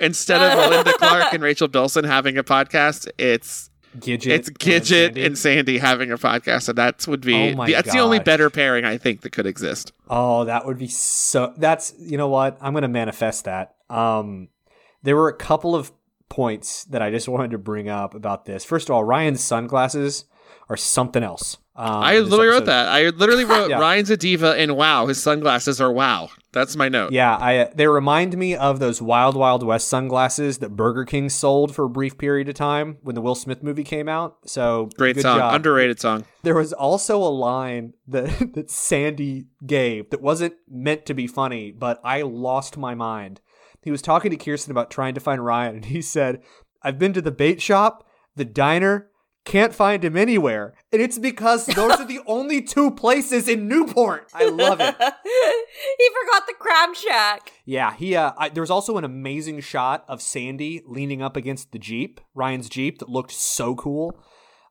instead of Melinda Clarke and Rachel Bilson having a podcast, it's Gidget. it's and Gidget Sandy. and Sandy having a podcast, and that would be Oh the, that's the only better pairing I think that could exist. Oh, that would be so. That's you know what I'm going to manifest that. Um, there were a couple of points that I just wanted to bring up about this. First of all, Ryan's sunglasses are something else. Um, I literally wrote that. I literally wrote Yeah. Ryan's a diva and wow, his sunglasses are wow. That's my note. Yeah, I they remind me of those Wild Wild West sunglasses that Burger King sold for a brief period of time when the Will Smith movie came out. So Great good song, job. underrated song. There was also a line that that Sandy gave that wasn't meant to be funny, but I lost my mind. He was talking to Kirsten about trying to find Ryan, and he said, "I've been to the bait shop, the diner." Can't find him anywhere. And it's because those are the only two places in Newport. I love it. he forgot the crab shack. Yeah, he. Uh, I, there was also an amazing shot of Sandy leaning up against the jeep, Ryan's jeep, that looked so cool.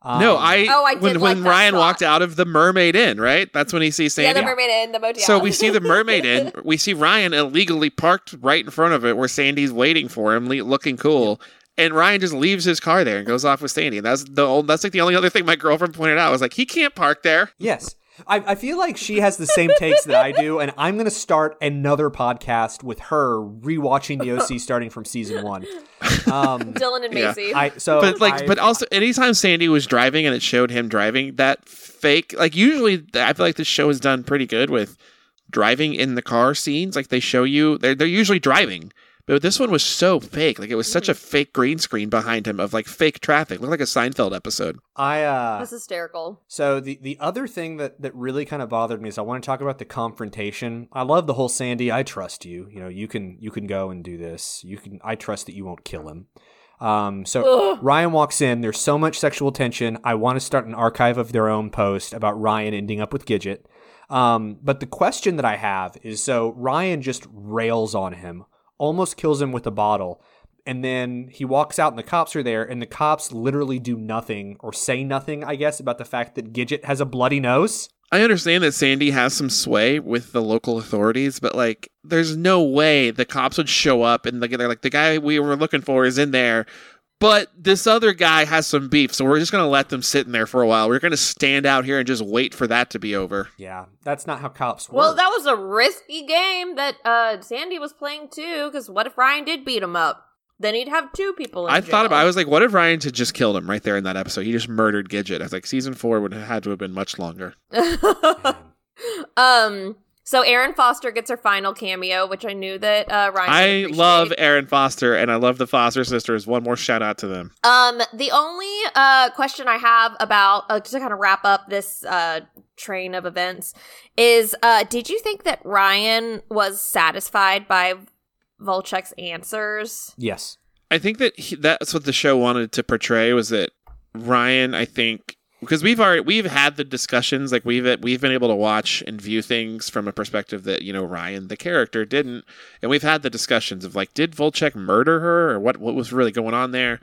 Um, no, I, Oh, I did when like when that Ryan shot. walked out of the Mermaid Inn, right? That's when he sees Sandy. Yeah, the mermaid in the motel. So we see the Mermaid Inn. We see Ryan illegally parked right in front of it, where Sandy's waiting for him, looking cool. And Ryan just leaves his car there and goes off with Sandy. And that's the old, that's like the only other thing my girlfriend pointed out. I was like, he can't park there. Yes, I, I feel like she has the same takes that I do, and I'm gonna start another podcast with her rewatching the OC starting from season one. Um, Dylan and Yeah. Macy. I so but like, I- but also, anytime Sandy was driving and it showed him driving, that fake, like usually, I feel like this show is done pretty good with driving in the car scenes. Like they show you, they're they're usually driving. But this one was so fake. Like it was such a fake green screen behind him of like fake traffic. Looked like a Seinfeld episode. I uh, That's hysterical. So the the other thing that that really kind of bothered me is I want to talk about the confrontation. I love the whole Sandy. I trust you. You know, you can you can go and do this. You can. I trust that you won't kill him. Um, so Ugh. Ryan walks in. There's so much sexual tension. I want to start an archive of their own post about Ryan ending up with Gidget. Um, but the question that I have is so Ryan just rails on him, almost kills him with a bottle. And then he walks out and the cops are there, and the cops literally do nothing or say nothing, I guess, about the fact that Gidget has a bloody nose. I understand that Sandy has some sway with the local authorities, but like, there's no way the cops would show up and they're like, the guy we were looking for is in there, but this other guy has some beef, so we're just gonna let them sit in there for a while. We're gonna stand out here and just wait for that to be over. Yeah, that's not how cops work. Well, that was a risky game that uh, Sandy was playing too. Because what if Ryan did beat him up? Then he'd have two people. In I thought about. I was like, what if Ryan had just killed him right there in that episode? He just murdered Gidget. I was like, season four would have had to have been much longer. um. So Erin Foster gets her final cameo, which I knew that uh, Ryan. I appreciate. love Erin Foster and I love the Foster sisters. One more shout out to them. Um, the only uh question I have about uh, to kind of wrap up this uh train of events is uh did you think that Ryan was satisfied by Volchok's answers? yes. I think that he, that's what the show wanted to portray was that Ryan. I think because we've already we've had the discussions like we've we've been able to watch and view things from a perspective that you know Ryan the character didn't, and we've had the discussions of like did Volchok murder her or what what was really going on there,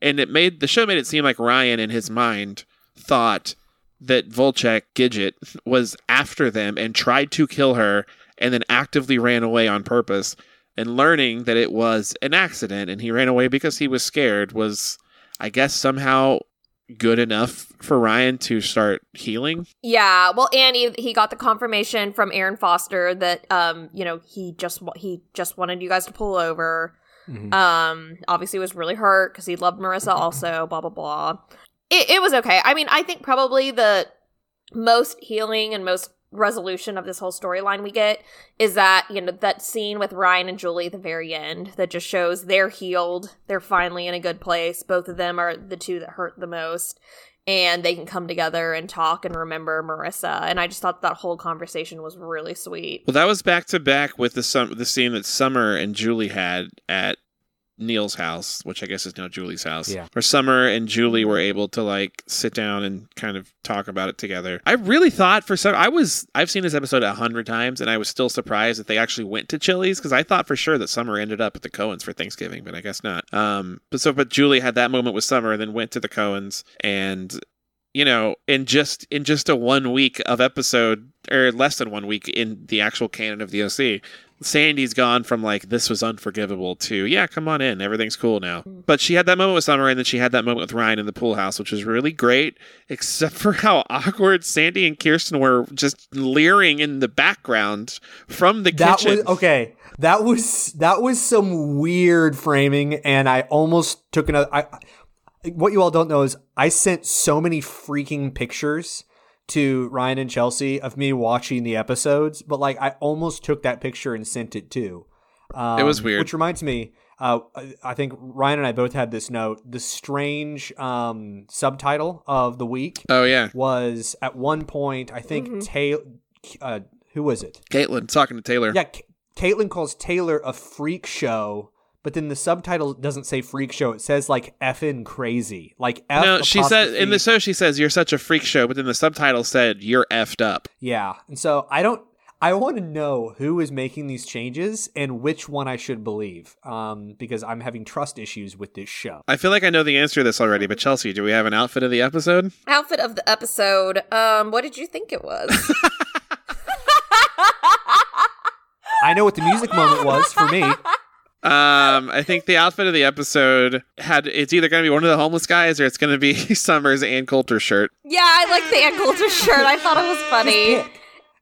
and it made the show made it seem like Ryan in his mind thought that Volchok Gidget was after them and tried to kill her and then actively ran away on purpose. And learning that it was an accident and he ran away because he was scared was I guess somehow good enough for Ryan to start healing. Yeah, well, and he, he got the confirmation from Erin Foster that um you know he just wa- he just wanted you guys to pull over. Mhm. Um, obviously was really hurt because he loved Marissa also. Blah blah blah. It it was okay. I mean, I think probably the most healing and most resolution of this whole storyline we get is that you know that scene with Ryan and Julie at the very end that just shows they're healed. They're finally in a good place. Both of them are the two that hurt the most and they can come together and talk and remember Marissa. And I just thought that whole conversation was really sweet. Well, that was back to back with the sum- the scene that Summer and Julie had at Neil's house, which I guess is now Julie's house. Yeah. Where Summer and Julie were able to like sit down and kind of talk about it together. I really thought for some I was I've seen this episode a hundred times and I was still surprised that they actually went to Chili's because I thought for sure that Summer ended up at the Cohens for Thanksgiving, but I guess not. Um but so but Julie had that moment with Summer and then went to the Cohens and you know, in just in just a one week of episode or less than one week in the actual canon of the OC, Sandy's gone from like this was unforgivable to yeah, come on in, everything's cool now. But she had that moment with Summer, and then she had that moment with Ryan in the pool house, which was really great. Except for how awkward Sandy and Kirsten were just leering in the background from the That kitchen. was okay. That was that was some weird framing, and I almost took another. I, what you all don't know is I sent so many freaking pictures to Ryan and Chelsea of me watching the episodes, but like I almost took that picture and sent it too. Um, It was weird. Which reminds me, uh, I think Ryan and I both had this note. The strange um, subtitle of the week oh yeah, was at one point. I think Taylor. Uh, who was it? Caitlin talking to Taylor. Yeah, Ca Caitlin calls Taylor a freak show, but then the subtitle doesn't say freak show. It says like effing crazy. Like F No, she said in the show she says you're such a freak show, but then the subtitle said you're effed up. Yeah. And so I don't I want to know who is making these changes and which one I should believe. Um, because I'm having trust issues with this show. I feel like I know the answer to this already, but Chelsea, do we have an outfit of the episode? Outfit of the episode. Um, what did you think it was? I know what the music moment was for me. Um, I think the outfit of the episode had it's either going to be one of the homeless guys or it's going to be Summer's Ann Coulter shirt. yeah, I like the Ann Coulter shirt. I thought it was funny.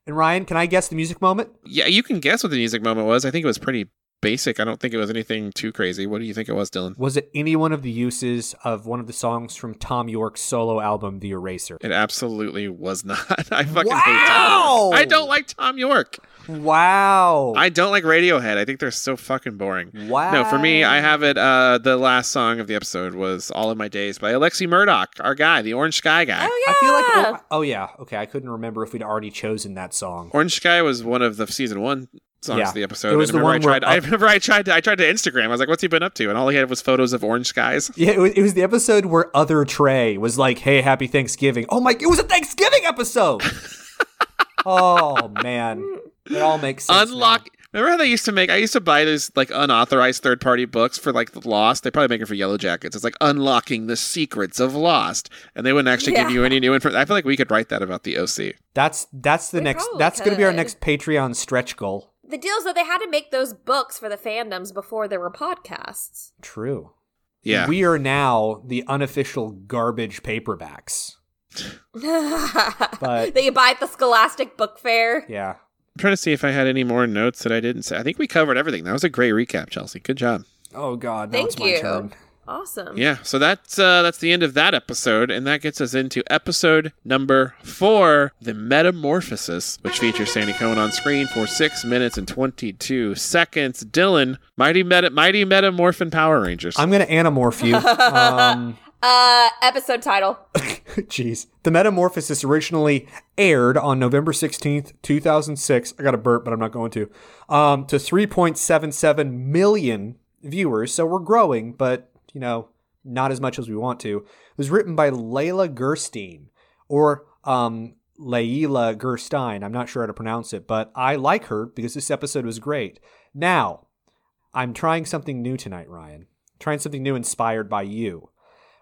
And Ryan, can I guess the music moment? Yeah, you can guess what the music moment was. I think it was pretty basic. I don't think it was anything too crazy. What do you think it was, Dylan? Was it any one of the uses of one of the songs from Thom Yorke's solo album, The Eraser? It absolutely was not. I fucking hate Wow! Tom. I don't like Thom Yorke. Wow. I don't like Radiohead. I think they're so fucking boring. wow. No, for me, I have it. Uh, the last song of the episode was "All of My Days" by Alexi Murdoch, our guy, the Orange Sky guy. Oh yeah. I feel like oh, oh yeah okay I couldn't remember if we'd already chosen that song. Orange Sky was one of the season one songs Yeah. of the episode. It was and the one I where- tried. I remember I tried. To, I tried to Instagram. I was like, "What's he been up to?" And all he had was photos of orange skies. Yeah, it was, it was the episode where Other Trey was like, "Hey, happy Thanksgiving." Oh my, it was a Thanksgiving episode. oh man, it all makes sense. Unlock. Remember how they used to make? I used to buy those like unauthorized third party books for like the Lost. They probably make it for Yellowjackets. It's like unlocking the secrets of Lost, and they wouldn't actually give you any new information. I feel like we could write that about the OC. That's that's the We next. probably That's going to be our next Patreon stretch goal. The deal is that they had to make those books for the fandoms before there were podcasts. True. Yeah. We are now the unofficial garbage paperbacks. that you buy at the Scholastic Book Fair. Yeah. I'm trying to see if I had any more notes that I didn't say. I think we covered everything. That was a great recap, Chelsea. Good job. Oh God. Now Thank it's my you. turn. Awesome. Yeah, so that's uh, that's the end of that episode, and that gets us into episode number four, the Metamorphosis, which features Sandy Cohen on screen for six minutes and twenty-two seconds. Dylan, mighty meta, mighty Metamorphin Power Rangers. I'm going to anamorph you. um, Uh, episode title. Jeez. The Metamorphosis originally aired on November 16th, 2006. I got a burp, but I'm not going to. Um, to 3.77 million viewers. So we're growing, but, you know, not as much as we want to. It was written by Leila Gerstein or um, Leila Gerstein. I'm not sure how to pronounce it, but I like her because this episode was great. Now, I'm trying something new tonight, Ryan. Trying something new inspired by you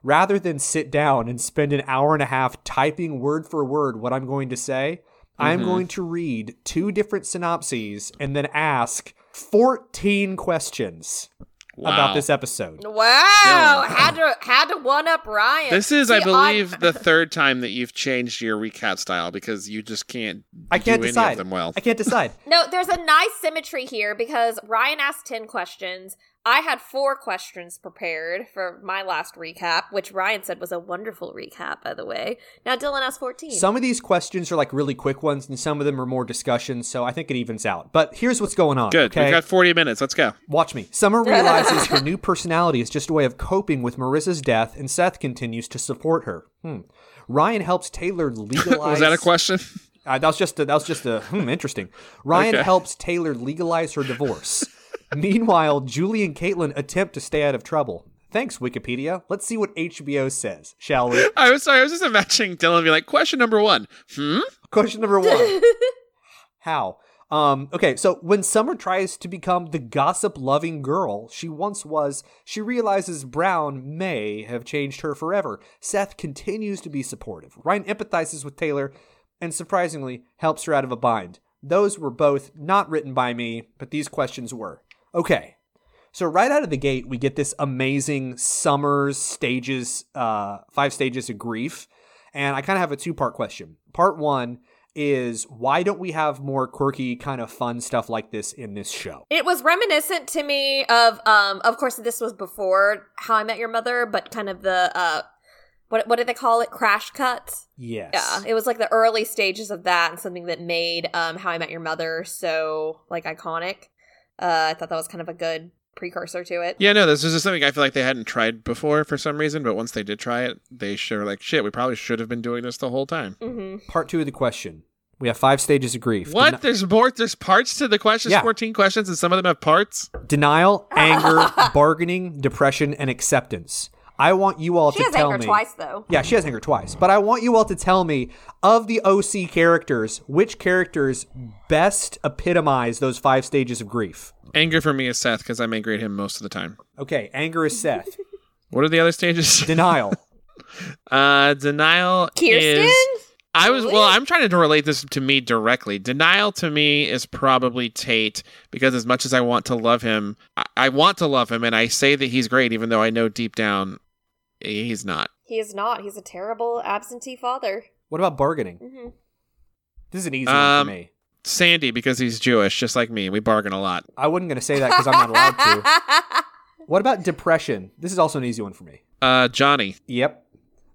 rather than sit down and spend an hour and a half typing word for word what I'm going to say, I'm mm-hmm. going to read two different synopses and then ask 14 questions Wow. about this episode. Wow, had to had to one up Ryan. This is, I See, believe, the third time that you've changed your recap style because you just can't. I can't do decide. any of them well. I can't decide. No, there's a nice symmetry here because Ryan asked 10 questions. I had four questions prepared for my last recap, which Ryan said was a wonderful recap, by the way. Now Dylan asked 14. Some of these questions are like really quick ones, and some of them are more discussions, so I think it evens out. But here's what's going on. Good. Okay? We've got 40 minutes. Let's go. Watch me. Summer realizes her new personality is just a way of coping with Marissa's death, and Seth continues to support her. Hmm. Ryan helps Taylor legalize. Was that a question? Uh, that was just a, that was just a hmm, interesting. Ryan Okay. helps Taylor legalize her divorce. Meanwhile, Julie and Caitlin attempt to stay out of trouble. Thanks, Wikipedia. Let's see what HBO says, shall we? I was sorry. I was just imagining Dylan be like, question number one. Hmm? Question number one. How? Um, okay, so when Summer tries to become the gossip loving girl she once was, she realizes Brown may have changed her forever. Seth continues to be supportive. Ryan empathizes with Taylor and surprisingly helps her out of a bind. Those were both not written by me, but these questions were. Okay. So right out of the gate, we get this amazing summer's stages, uh, five stages of grief. And I kind of have a two part question. Part one is why don't we have more quirky, kind of fun stuff like this in this show? It was reminiscent to me of, um, of course, this was before How I Met Your Mother, but kind of the, uh, what what did they call it? Crash cuts. Yes. Yeah, it was like the early stages of that, and something that made um, How I Met Your Mother so like iconic. Uh, I thought that was kind of a good precursor to it. Yeah, no, this is just something I feel like they hadn't tried before for some reason, but once they did try it, they sure like shit. We probably should have been doing this the whole time. hmm Part two of the question. We have five stages of grief. What? Deni- There's more. There's parts to the questions. Yeah. Fourteen questions, and some of them have parts. denial, anger, bargaining, depression, and acceptance. I want you all to She to has tell anger me. twice though. Yeah, she has anger twice. But I want you all to tell me of the OC characters, which characters best epitomize those five stages of grief. Anger for me is Seth because I'm angry at him most of the time. Okay, anger is Seth. What are the other stages? Denial. uh, denial Kirsten. is. I was well. I'm trying to relate this to me directly. Denial to me is probably Tate because as much as I want to love him, I, I want to love him, and I say that he's great, even though I know deep down he's not. He is not. He's a terrible absentee father. What about bargaining? hmm This is an easy one Um, for me. Sandy because he's Jewish, just like me. We bargain a lot. I wasn't going to say that because I'm not allowed to. What about depression? This is also an easy one for me. Uh, Johnny. Yep.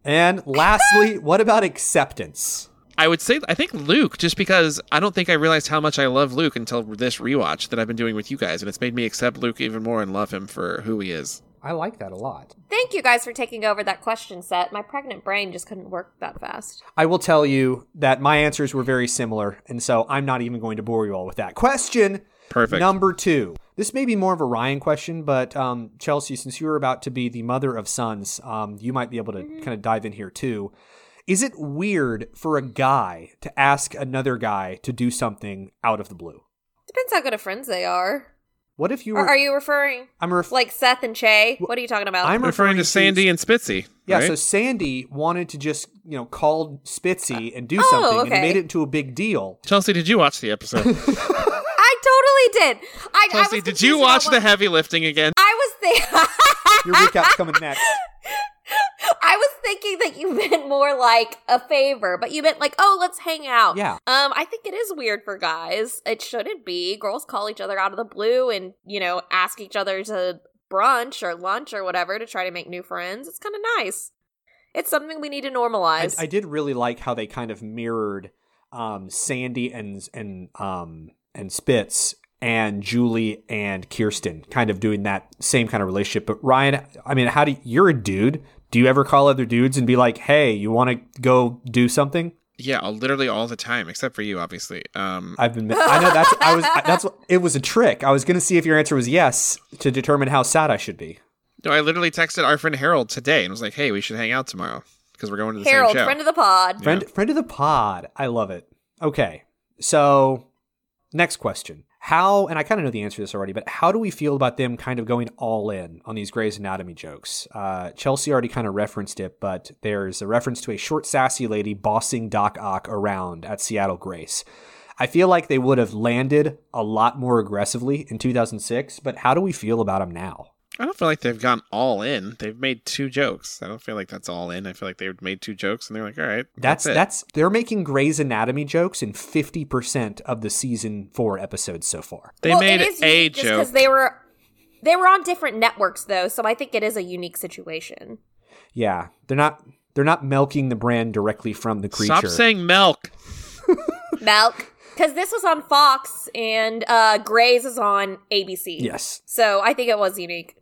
And lastly, what about acceptance? I would say I think Luke, just because I don't think I realized how much I love Luke until this rewatch that I've been doing with you guys, and it's made me accept Luke even more and love him for who he is. I like that a lot. Thank you guys for taking over that question set. My pregnant brain just couldn't work that fast. I will tell you that my answers were very similar, and so I'm not even going to bore you all with that. Question Perfect. number two. This may be more of a Ryan question, but um, Chelsea, since you're about to be the mother of sons, um, you might be able to kind of dive in here too. Is it weird for a guy to ask another guy to do something out of the blue? Depends how good of friends they are. What if you Or were? are you referring I'm ref- like Seth and Che? What are you talking about? I'm referring to Sandy and Spitzy. Yeah, right? so Sandy wanted to just, you know, call Spitzy and do Oh, something and okay. it made it into a big deal. Chelsea, did you watch the episode? I totally did. I, I Chelsea, was did you watch about the heavy lifting again? I was thinking. Your recap's coming next. I was thinking that you meant more like a favor, but you meant like, oh, let's hang out. Yeah. Um, I think it is weird for guys. It shouldn't be. Girls call each other out of the blue and, you know, ask each other to brunch or lunch or whatever to try to make new friends. It's kind of nice. It's something we need to I, normalize. I did really like how they kind of mirrored um, Sandy and and um, and Spitz and Julie and Kirsten, kind of doing that same kind of relationship. But Ryan, I mean, how do you, you're a dude? Do you ever call other dudes and be like, "Hey, you want to go do something?" Yeah, literally all the time, except for you, obviously. Um, I've been. I know that's. I was. That's. It was a trick. I was going to see if your answer was yes to determine how sad I should be. no, I literally texted our friend Harold today and was like, "Hey, we should hang out tomorrow because we're going to the Harold, same show." Harold, friend of the pod. Friend, friend of the pod. I love it. Okay, so next question: How? And I kind of know the answer to this already, but how do we feel about them kind of going all in on these Grey's Anatomy jokes? Uh, Chelsea already kind of referenced it, but there's a reference to a short, sassy lady bossing Doc Ock around at Seattle Grace. I feel like they would have landed a lot more aggressively in 2006, but how do we feel about them now? I don't feel like they've gone all in. They've made two jokes. I don't feel like that's all in. I feel like they've made two jokes and they're like, "All right, That's it." that's they're making Grey's Anatomy jokes in 50% of the season 4 episodes so far. they well, made it is a just joke." because they were they were on different networks though, so I think it is a unique situation. Yeah, they're not they're not milking the brand directly from the creature. Stop saying milk. Milk, because this was on Fox and uh Grey's is on ABC. Yes. So I think it was unique.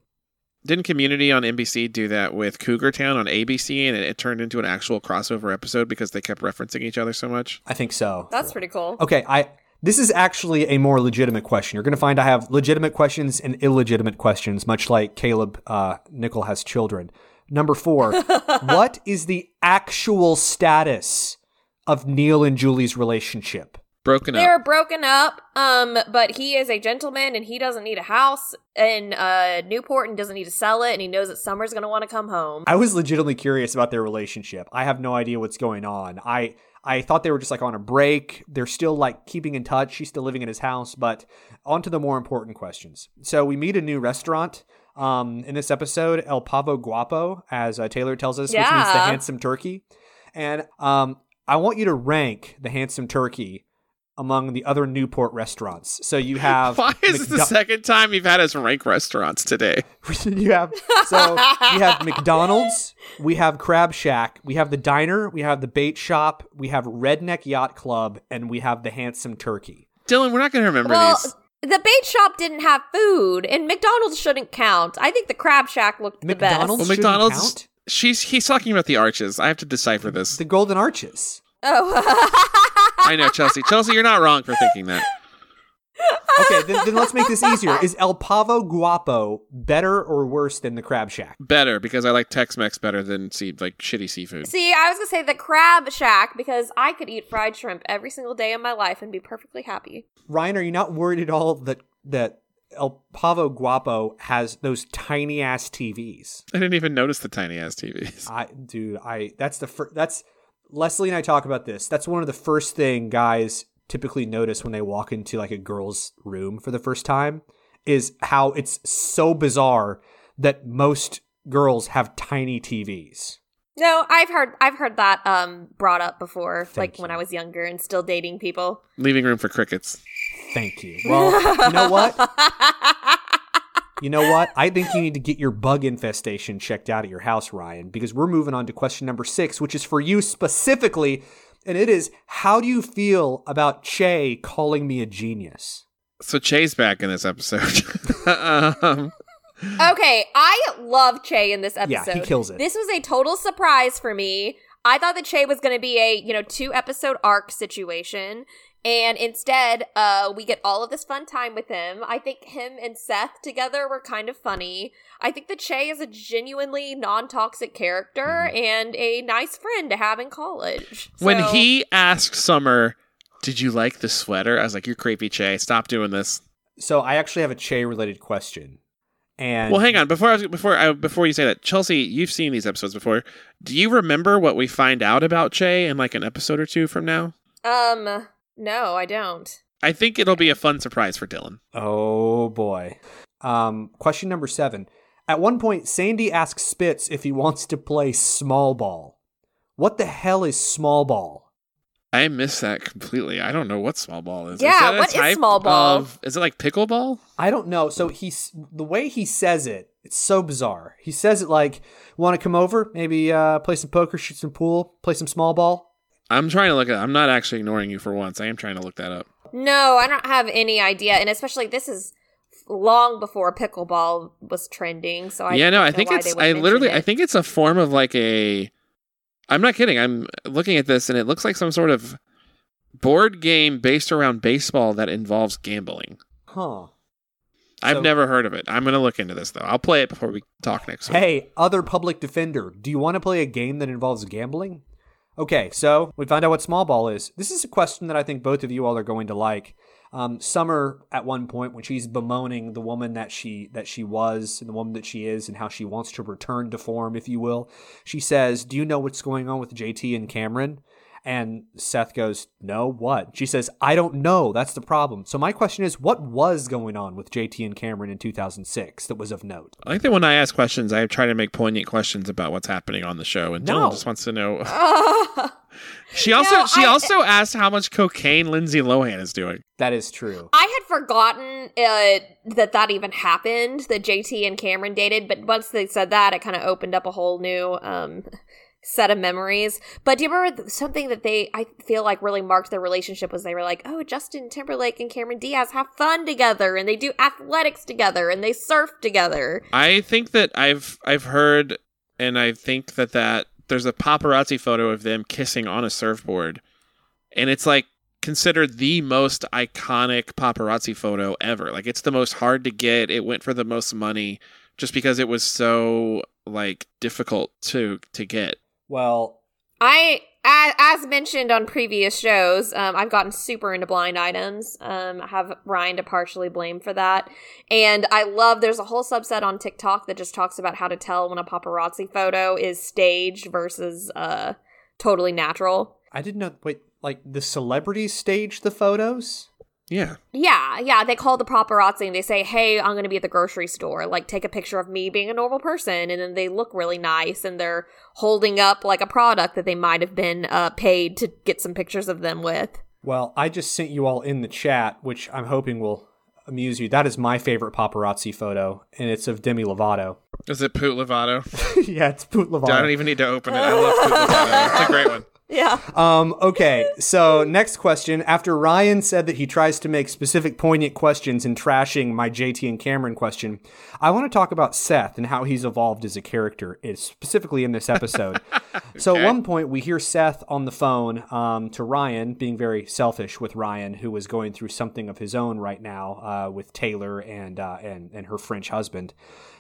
Didn't Community on NBC do that with Cougar Town on ABC, and it, it turned into an actual crossover episode because they kept referencing each other so much? I think so. That's pretty cool. Okay, I this is actually a more legitimate question. You're going to find I have legitimate questions and illegitimate questions, much like Caleb uh, Nichol has children. Number four, what is the actual status of Neil and Julie's relationship? Broken They're broken up, um, but he is a gentleman and he doesn't need a house in uh, Newport and doesn't need to sell it, and he knows that Summer's gonna want to come home. I was legitimately curious about their relationship. I have no idea what's going on. I I thought they were just like on a break. They're still like keeping in touch. She's still living in his house, but on to the more important questions. So we meet a new restaurant um, in this episode, El Pavo Guapo, as uh, Taylor tells us, which means the handsome turkey. And um, I want you to rank the handsome turkey among the other Newport restaurants. So you have Why is this the second time you've had us rank restaurants today? you have so we have McDonald's, we have Crab Shack, we have the diner, we have the bait shop, we have Redneck Yacht Club, and we have the Handsome Turkey. Dylan, we're not going to remember well, these. the bait shop didn't have food, and McDonald's shouldn't count. I think the Crab Shack looked the McDonald's Well, shouldn't McDonald's. count? She's he's talking about the arches. I have to decipher this. The Golden Arches. Oh, I know Chelsea. Chelsea, you're not wrong for thinking that. Okay, then, then let's make this easier. Is El Pavo Guapo better or worse than the Crab Shack? Better because I like Tex-Mex better than see like shitty seafood. See, I was gonna say the Crab Shack because I could eat fried shrimp every single day of my life and be perfectly happy. Ryan, are you not worried at all that that El Pavo Guapo has those tiny ass TVs? I didn't even notice the tiny ass TVs. I dude, I that's the first that's Leslie and I talk about this. That's one of the first thing guys typically notice when they walk into like a girl's room for the first time is how it's so bizarre that most girls have tiny TVs. No, I've heard I've heard that um brought up before, Thank like when. I was younger and still dating people. Leaving room for crickets. Thank you. Well, you know what? You know what? I think you need to get your bug infestation checked out at your house, Ryan, because we're moving on to question number six, which is for you specifically. And it is How do you feel about Che calling me a genius? So Che's back in this episode. um, Okay, I love Che in this episode. Yeah, episode. he kills it. This was a total surprise for me. I thought that Che was going to be a, you know, two episode arc situation. And instead, uh, we get all of this fun time with him. I think him and Seth together were kind of funny. I think that Che is a genuinely non toxic character Mm-hmm. and a nice friend to have in college. when he asked Summer, "Did you like the sweater?" I was like, "You're creepy, Che. Stop doing this." So I actually have a Che related question. And Well, hang on. Before I was, before I, before you say that, Chelsea, you've seen these episodes before. Do you remember what we find out about Che in like an episode or two from now? Um, no, I don't. I think it'll be a fun surprise for Dylan. Oh boy. Um, question number seven. At one point, Sandy asks Spitz if he wants to play small ball. What the hell is small ball? I miss that completely. I don't know what small ball is. Yeah, that a what is type small ball? of- is it like pickleball? I don't know. So he's the way he says it. It's so bizarre. He says it like, "Want to come over? Maybe uh, play some poker, shoot some pool, play some small ball." I'm trying to look at. I'm not actually ignoring you for once. I am trying to look that up. No, I don't have any idea. And especially this is long before pickleball was trending. So I yeah, no, I think it's. I literally, it. I think it's a form of like a. I'm not kidding. I'm looking at this and it looks like some sort of board game based around baseball that involves gambling. Huh. I've So- never heard of it. I'm gonna look into this though. I'll play it before we talk next week. Hey, other public defender, do you want to play a game that involves gambling? Okay, so we found out what small ball is. This is a question that I think both of you all are going to like. Um, Summer, at one point, when she's bemoaning the woman that she that she was and the woman that she is, and how she wants to return to form, if you will, she says, "Do you know what's going on with JT and Cameron?" And Seth goes, No, what? She says, I don't know. That's the problem. So my question is, what was going on with JT and Cameron in 2006 that was of note? I think that when I ask questions, I try to make poignant questions about what's happening on the show, and No. Dylan just wants to know. She also No, she I- also asked how much cocaine Lindsay Lohan is doing. That is true. I had forgotten uh, that that even happened, that JT and Cameron dated, but once they said that, it kind of opened up a whole new um, set of memories. But do you remember something that they, I feel like, really marked their relationship was they were like, oh, Justin Timberlake and Cameron Diaz have fun together, and they do athletics together, and they surf together. I think that I've I've heard, and I think that that there's a paparazzi photo of them kissing on a surfboard, and it's like considered the most iconic paparazzi photo ever. Like it's the most hard to get. It went for the most money just because it was so like difficult to to get. Well, I as, as mentioned on previous shows, um, I've gotten super into blind items. Um, I have Ryan to partially blame for that. And I love, there's a whole subset on TikTok that just talks about how to tell when a paparazzi photo is staged versus uh, totally natural. I didn't know. Wait, like the celebrities stage the photos? Yeah. Yeah, yeah. They call the paparazzi and they say, "Hey, I'm going to be at the grocery store. Like, take a picture of me being a normal person." And then they look really nice and they're holding up like a product that they might have been uh, paid to get some pictures of them with. Well, I just sent you all in the chat, which I'm hoping will amuse you. That is my favorite paparazzi photo, and it's of Demi Lovato. Is it Poot Lovato? yeah, it's Poot Lovato. I don't even need to open it. I love Poot Lovato. It's a great one. Yeah. Um, okay, so next question. After Ryan said that he tries to make specific poignant questions in trashing my JT and Cameron question, I want to talk about Seth and how he's evolved as a character, specifically in this episode. So at one point, we hear Seth on the phone um, to Ryan, being very selfish with Ryan, who is going through something of his own right now uh, with Taylor and, uh, and and her French husband.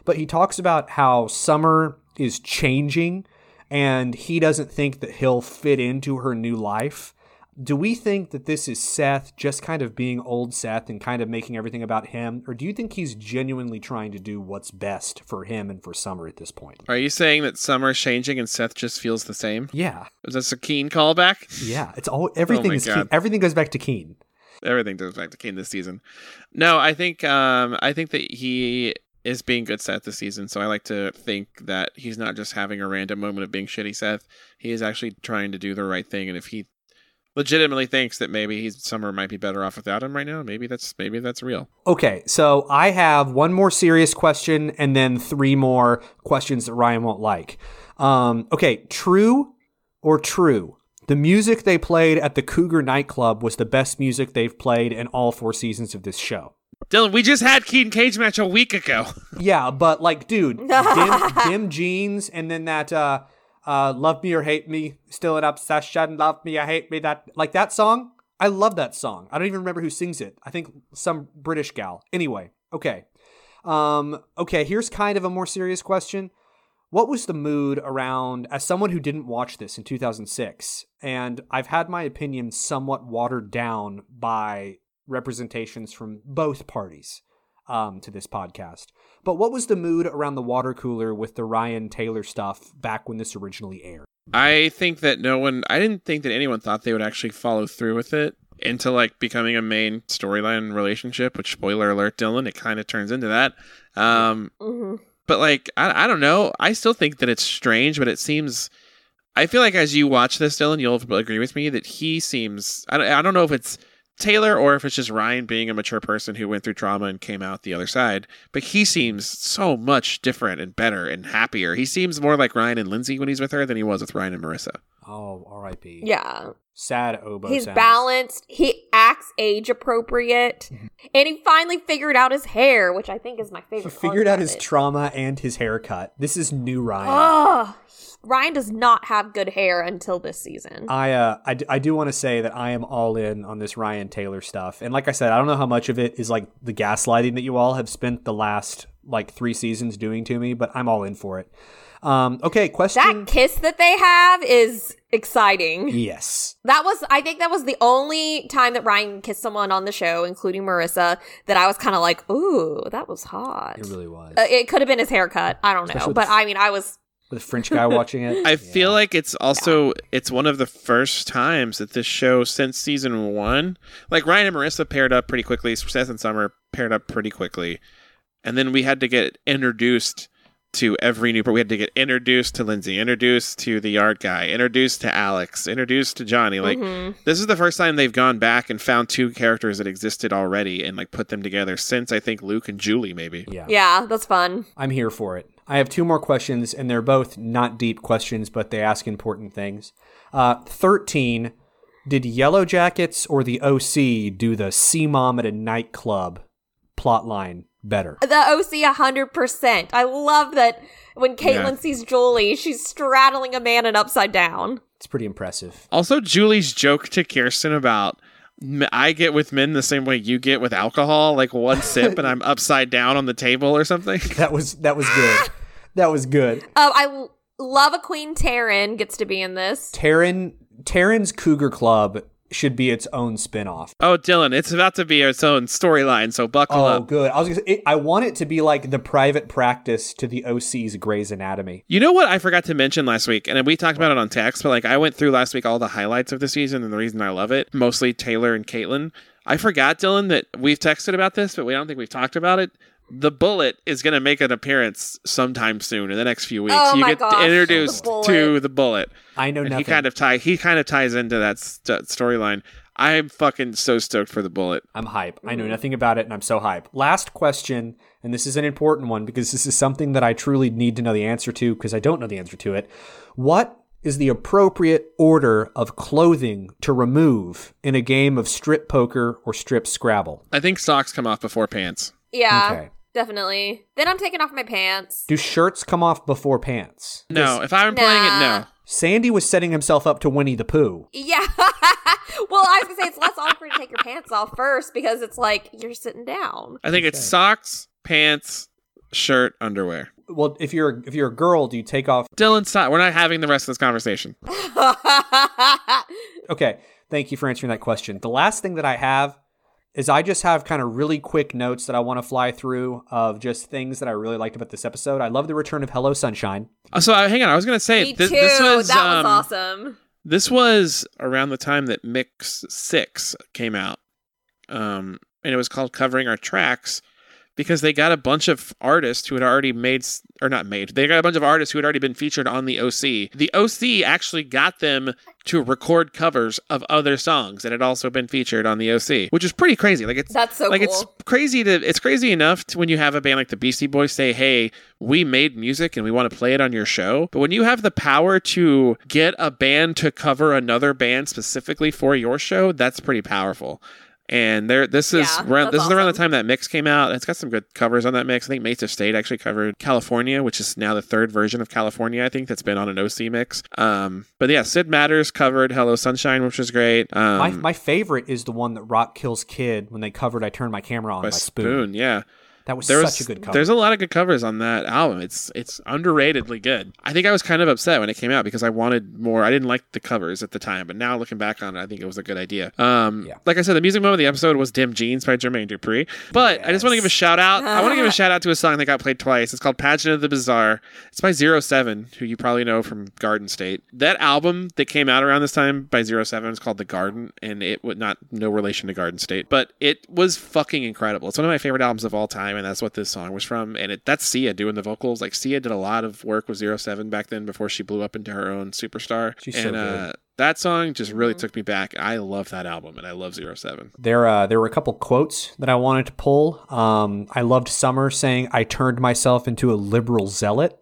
But he talks about how Summer is changing and he doesn't think that he'll fit into her new life. Do we think that this is Seth just kind of being old Seth and kind of making everything about him? Or do you think he's genuinely trying to do what's best for him and for Summer at this point? Are you saying that Summer's changing and Seth just feels the same? Yeah. Is this a Keane callback? Yeah. It's all everything Oh is Keane, everything goes back to Keane. Everything goes back to Keane this season. No, I think um I think that he is being good Seth this season. So I like to think that he's not just having a random moment of being shitty Seth. He is actually trying to do the right thing. And if he legitimately thinks that maybe he's Summer might be better off without him right now, maybe that's maybe that's real. Okay, so I have one more serious question and then three more questions that Ryan won't like. Um, okay, true or true? The music they played at the Cougar nightclub was the best music they've played in all four seasons of this show. Dylan, we just had Keaton Cage match a week ago. Yeah, but like, dude, dim, dim jeans and then that uh, uh, "Love Me or Hate Me," still an obsession. Love me or hate me. That like that song. I love that song. I don't even remember who sings it. I think some British gal. Anyway, okay, um, okay. Here's kind of a more serious question. What was the mood around as someone who didn't watch this in 2006 and I've had my opinion somewhat watered down by representations from both parties um, to this podcast. But what was the mood around the water cooler with the Ryan Taylor stuff back when this originally aired? I think that no one I didn't think that anyone thought they would actually follow through with it into like becoming a main storyline relationship, which spoiler alert, Dylan, it kind of turns into that. Um hmm but like I, I don't know i still think that it's strange but it seems i feel like as you watch this dylan you'll agree with me that he seems i don't, I don't know if it's taylor or if it's just ryan being a mature person who went through trauma and came out the other side but he seems so much different and better and happier. He seems more like ryan and lindsay when he's with her than he was with ryan and marissa Oh, R.I.P. Yeah. Sad oboe. He's sounds. balanced. He acts age appropriate. And he finally figured out his hair, which I think is my favorite. part figured out his it. trauma and his haircut. This is new Ryan. Ugh. Ryan does not have good hair until this season. I uh I, d- I do want to say that I am all in on this Ryan Taylor stuff. And like I said, I don't know how much of it is like the gaslighting that you all have spent the last like 3 seasons doing to me, but I'm all in for it. Um okay, question that kiss that they have is exciting. Yes. That was, I think that was the only time that Ryan kissed someone on the show, including Marissa, that I was kind of like, ooh, that was hot. It really was. Uh, it could have been his haircut. I don't know. Especially with But the- I mean, I was, With a French guy watching it. I feel like it's also it's one of the first times that this show since season one, like Ryan and Marissa paired up pretty quickly. Seth and Summer paired up pretty quickly, and then we had to get introduced to every new. We had to get introduced to Lindsay, introduced to the yard guy, introduced to Alex, introduced to Johnny. Like Mhm. this is the first time they've gone back and found two characters that existed already and like put them together since I think Luke and Julie maybe. yeah. yeah, that's fun. I'm here for it. I have two more questions, and they're both not deep questions, but they ask important things. Uh, 13. Did Yellowjackets or the OC do the C Mom at a nightclub plot line better? The OC 100%. I love that when Caitlin Yeah. sees Julie, she's straddling a man and upside down. It's pretty impressive. Also, Julie's joke to Kirsten about I get with men the same way you get with alcohol, like one sip and I'm upside down on the table or something. That was that was good. that was good. Um, I l- love a Queen Taryn gets to be in this. Taryn Taryn's Cougar Club should be its own spin-off. Oh, Dylan, it's about to be its own storyline, so buckle Oh, up. good. I was gonna say, it, I want it to be like the private practice to the OC's Grey's Anatomy. You know what I forgot to mention last week, and we talked about it on text, but like I went through last week all the highlights of the season and the reason I love it, mostly Taylor and Caitlin. I forgot, Dylan, that we've texted about this, but we don't think we've talked about it. The bullet is going to make an appearance sometime soon in the next few weeks. Oh you my get gosh, introduced the to the bullet, I know and nothing. he kind of tie he kind of ties into that st- storyline. I'm fucking so stoked for the bullet. I'm hype. I know nothing about it, and I'm so hype. Last question, and this is an important one because this is something that I truly need to know the answer to because I don't know the answer to it. What is the appropriate order of clothing to remove in a game of strip poker or strip Scrabble? I think socks come off before pants. Yeah, Okay. Definitely. Then I'm taking off my pants. Do shirts come off before pants? No, if I'm playing it, Nah. no. Sandy was setting himself up to Winnie the Pooh. Yeah. well, I was gonna say it's less awkward to take your pants off first because it's like you're sitting down. I think it's socks, pants, shirt, underwear. Well, if you're if you're a girl, do you take off? Dylan, stop. We're not having the rest of this conversation. Okay, thank you for answering that question. The last thing that I have is I just have kind of really quick notes that I want to fly through of just things that I really liked about this episode. I love the return of Hello Sunshine. Uh, So uh, hang on, I was gonna say Me this, too. this was that um, was awesome. this was around the time that Mix Six came out, um, and it was called "Covering Our Tracks" because they got a bunch of artists who had already made or not made. They got a bunch of artists who had already been featured on the OC. The OC actually got them to record covers of other songs that had also been featured on the OC, which is pretty crazy. Like it's That's so like cool. it's crazy to it's crazy enough to when you have a band like the Beastie Boys say, "Hey, we made music and we want to play it on your show." But when you have the power to get a band to cover another band specifically for your show, that's pretty powerful. And there, this is Yeah, around, that's this is around the time that mix came out. It's got some good covers on that mix. I think Mates of State actually covered California, which is now the third version of California. I think that's been on an OC mix. Um, but yeah, Sid Matters covered Hello Sunshine, which was great. Um, my my favorite is the one that Rock Kills Kid when they covered I Turned My Camera On by, by Spoon. Spoon, yeah. That was There such a good cover. There's a lot of good covers on that album. It's it's underratedly good. I think I was kind of upset when it came out because I wanted more. I didn't like the covers at the time, but now looking back on it, I think it was a good idea. Um, Yeah. like I said, the music moment of the episode was "Dim Jeans" by Jermaine Dupri. But I just want to give a shout out. I want to give a shout out to a song that got played twice. It's called "Pageant of the Bizarre." It's by Zero Seven, who you probably know from Garden State. That album that came out around this time by Zero Seven is called "The Garden," and it would not no relation to Garden State, but it was fucking incredible. It's one of my favorite albums of all time, and that's what this song was from. And it, that's Sia doing the vocals. Like Sia did a lot of work with Zero Seven back then before she blew up into her own superstar. She's so and good. uh, that song just really took me back. I love that album, and I love Zero Seven. There, uh, there were a couple quotes that I wanted to pull. Um, I loved Summer saying, "I turned myself into a liberal zealot."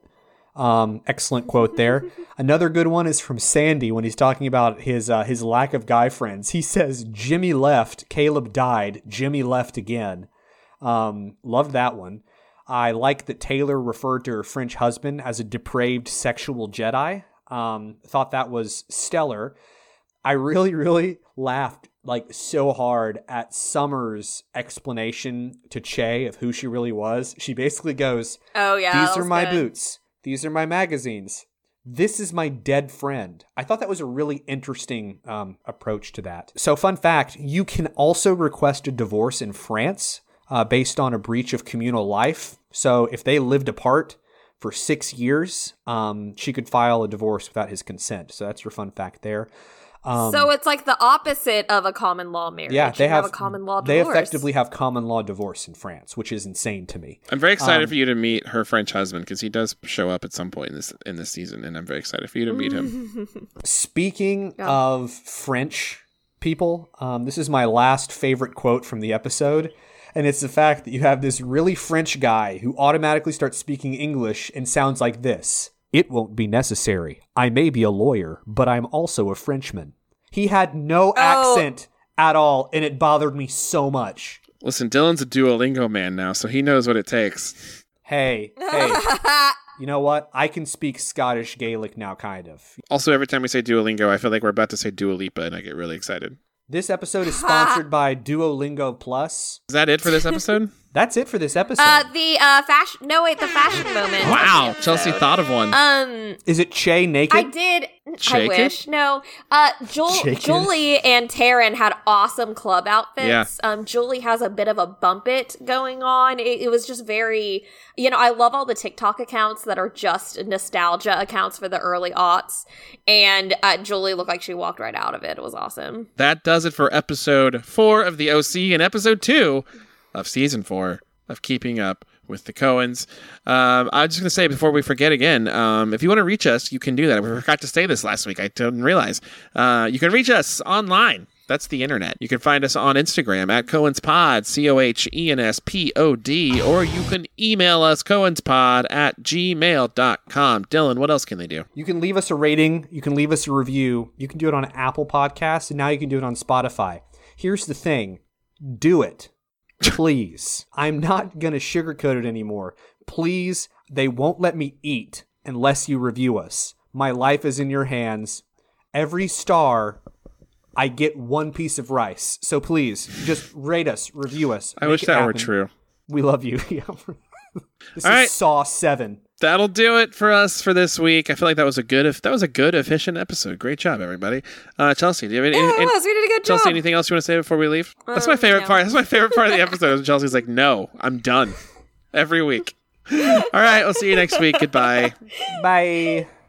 Um, excellent quote there. Another good one is from Sandy when he's talking about his uh, his lack of guy friends. He says, "Jimmy left, Caleb died, Jimmy left again." Um, loved that one. I like that Taylor referred to her French husband as a depraved sexual Jedi. Um, thought that was stellar. I really, really laughed like so hard at Summer's explanation to Che of who she really was. She basically goes, oh yeah, These are my good. boots. These are my magazines. This is my dead friend. I thought that was a really interesting um, approach to that. So, fun fact you can also request a divorce in France uh, based on a breach of communal life. So, if they lived apart for six years, um, she could file a divorce without his consent. So, that's your fun fact there. Um, so it's like the opposite of a common law marriage. yeah, they You have, a common law Divorce. They effectively have common law divorce in France, which is insane to me. I'm very excited Um, for you to meet her French husband because he does show up at some point in this in this season, and I'm very excited for you to meet him. Speaking Yeah. of French people, um, this is my last favorite quote from the episode. And it's the fact that you have this really French guy who automatically starts speaking English and sounds like this It won't be necessary. I may be a lawyer, but I'm also a Frenchman. He had no Oh. accent at all, and it bothered me so much. Listen, Dylan's a Duolingo man now, so he knows what it takes. Hey, hey, you know what? I can speak Scottish Gaelic now, kind of. Also, every time we say Duolingo, I feel like we're about to say Dua Lipa, and I get really excited. This episode is sponsored by Duolingo Plus. Is that it for this episode? That's it for this episode. uh, the uh, fashion. No, wait, the fashion moment. wow, Chelsea thought of one. Um, Is it Che naked? I did. Jacob? I wish. No. Uh Jul- Jacob? Julie and Taryn had awesome club outfits. Yeah. Um Julie has a bit of a bump it going on. It, it was just very you know, I love all the TikTok accounts that are just nostalgia accounts for the early aughts. And uh, Julie looked like she walked right out of it. It was awesome. That does it for episode four of the OC and episode two of season four of Keeping Up with the Cohens. Um, I'm just going to say before we forget again, um, if you want to reach us, you can do that. We forgot to say this last week. I didn't realize. Uh, you can reach us online. That's the internet. You can find us on Instagram at Cohen's Pod, C O H E N S P O D, or you can email us cohenspod at gmail.com. Dylan, what else can they do? You can leave us a rating. You can leave us a review. You can do it on Apple Podcasts, and now you can do it on Spotify. Here's the thing do it. Please. I'm not going to sugarcoat it anymore. Please, they won't let me eat unless you review us. My life is in your hands. Every star, I get one piece of rice. So please, just rate us, review us. I wish that were true. We love you. This All is right. Saw 7. That'll do it for us for this week. I feel like that was a good, if that was a good, efficient episode. Great job, everybody. Uh, Chelsea, do you have any? Yeah, any- it was. We did a good Chelsea, job. anything else you want to say before we leave? That's my Um, favorite no. part. That's my favorite part of the episode. Chelsea's like, "No, I'm done." Every week. All right, we'll see you next week. Goodbye. Bye.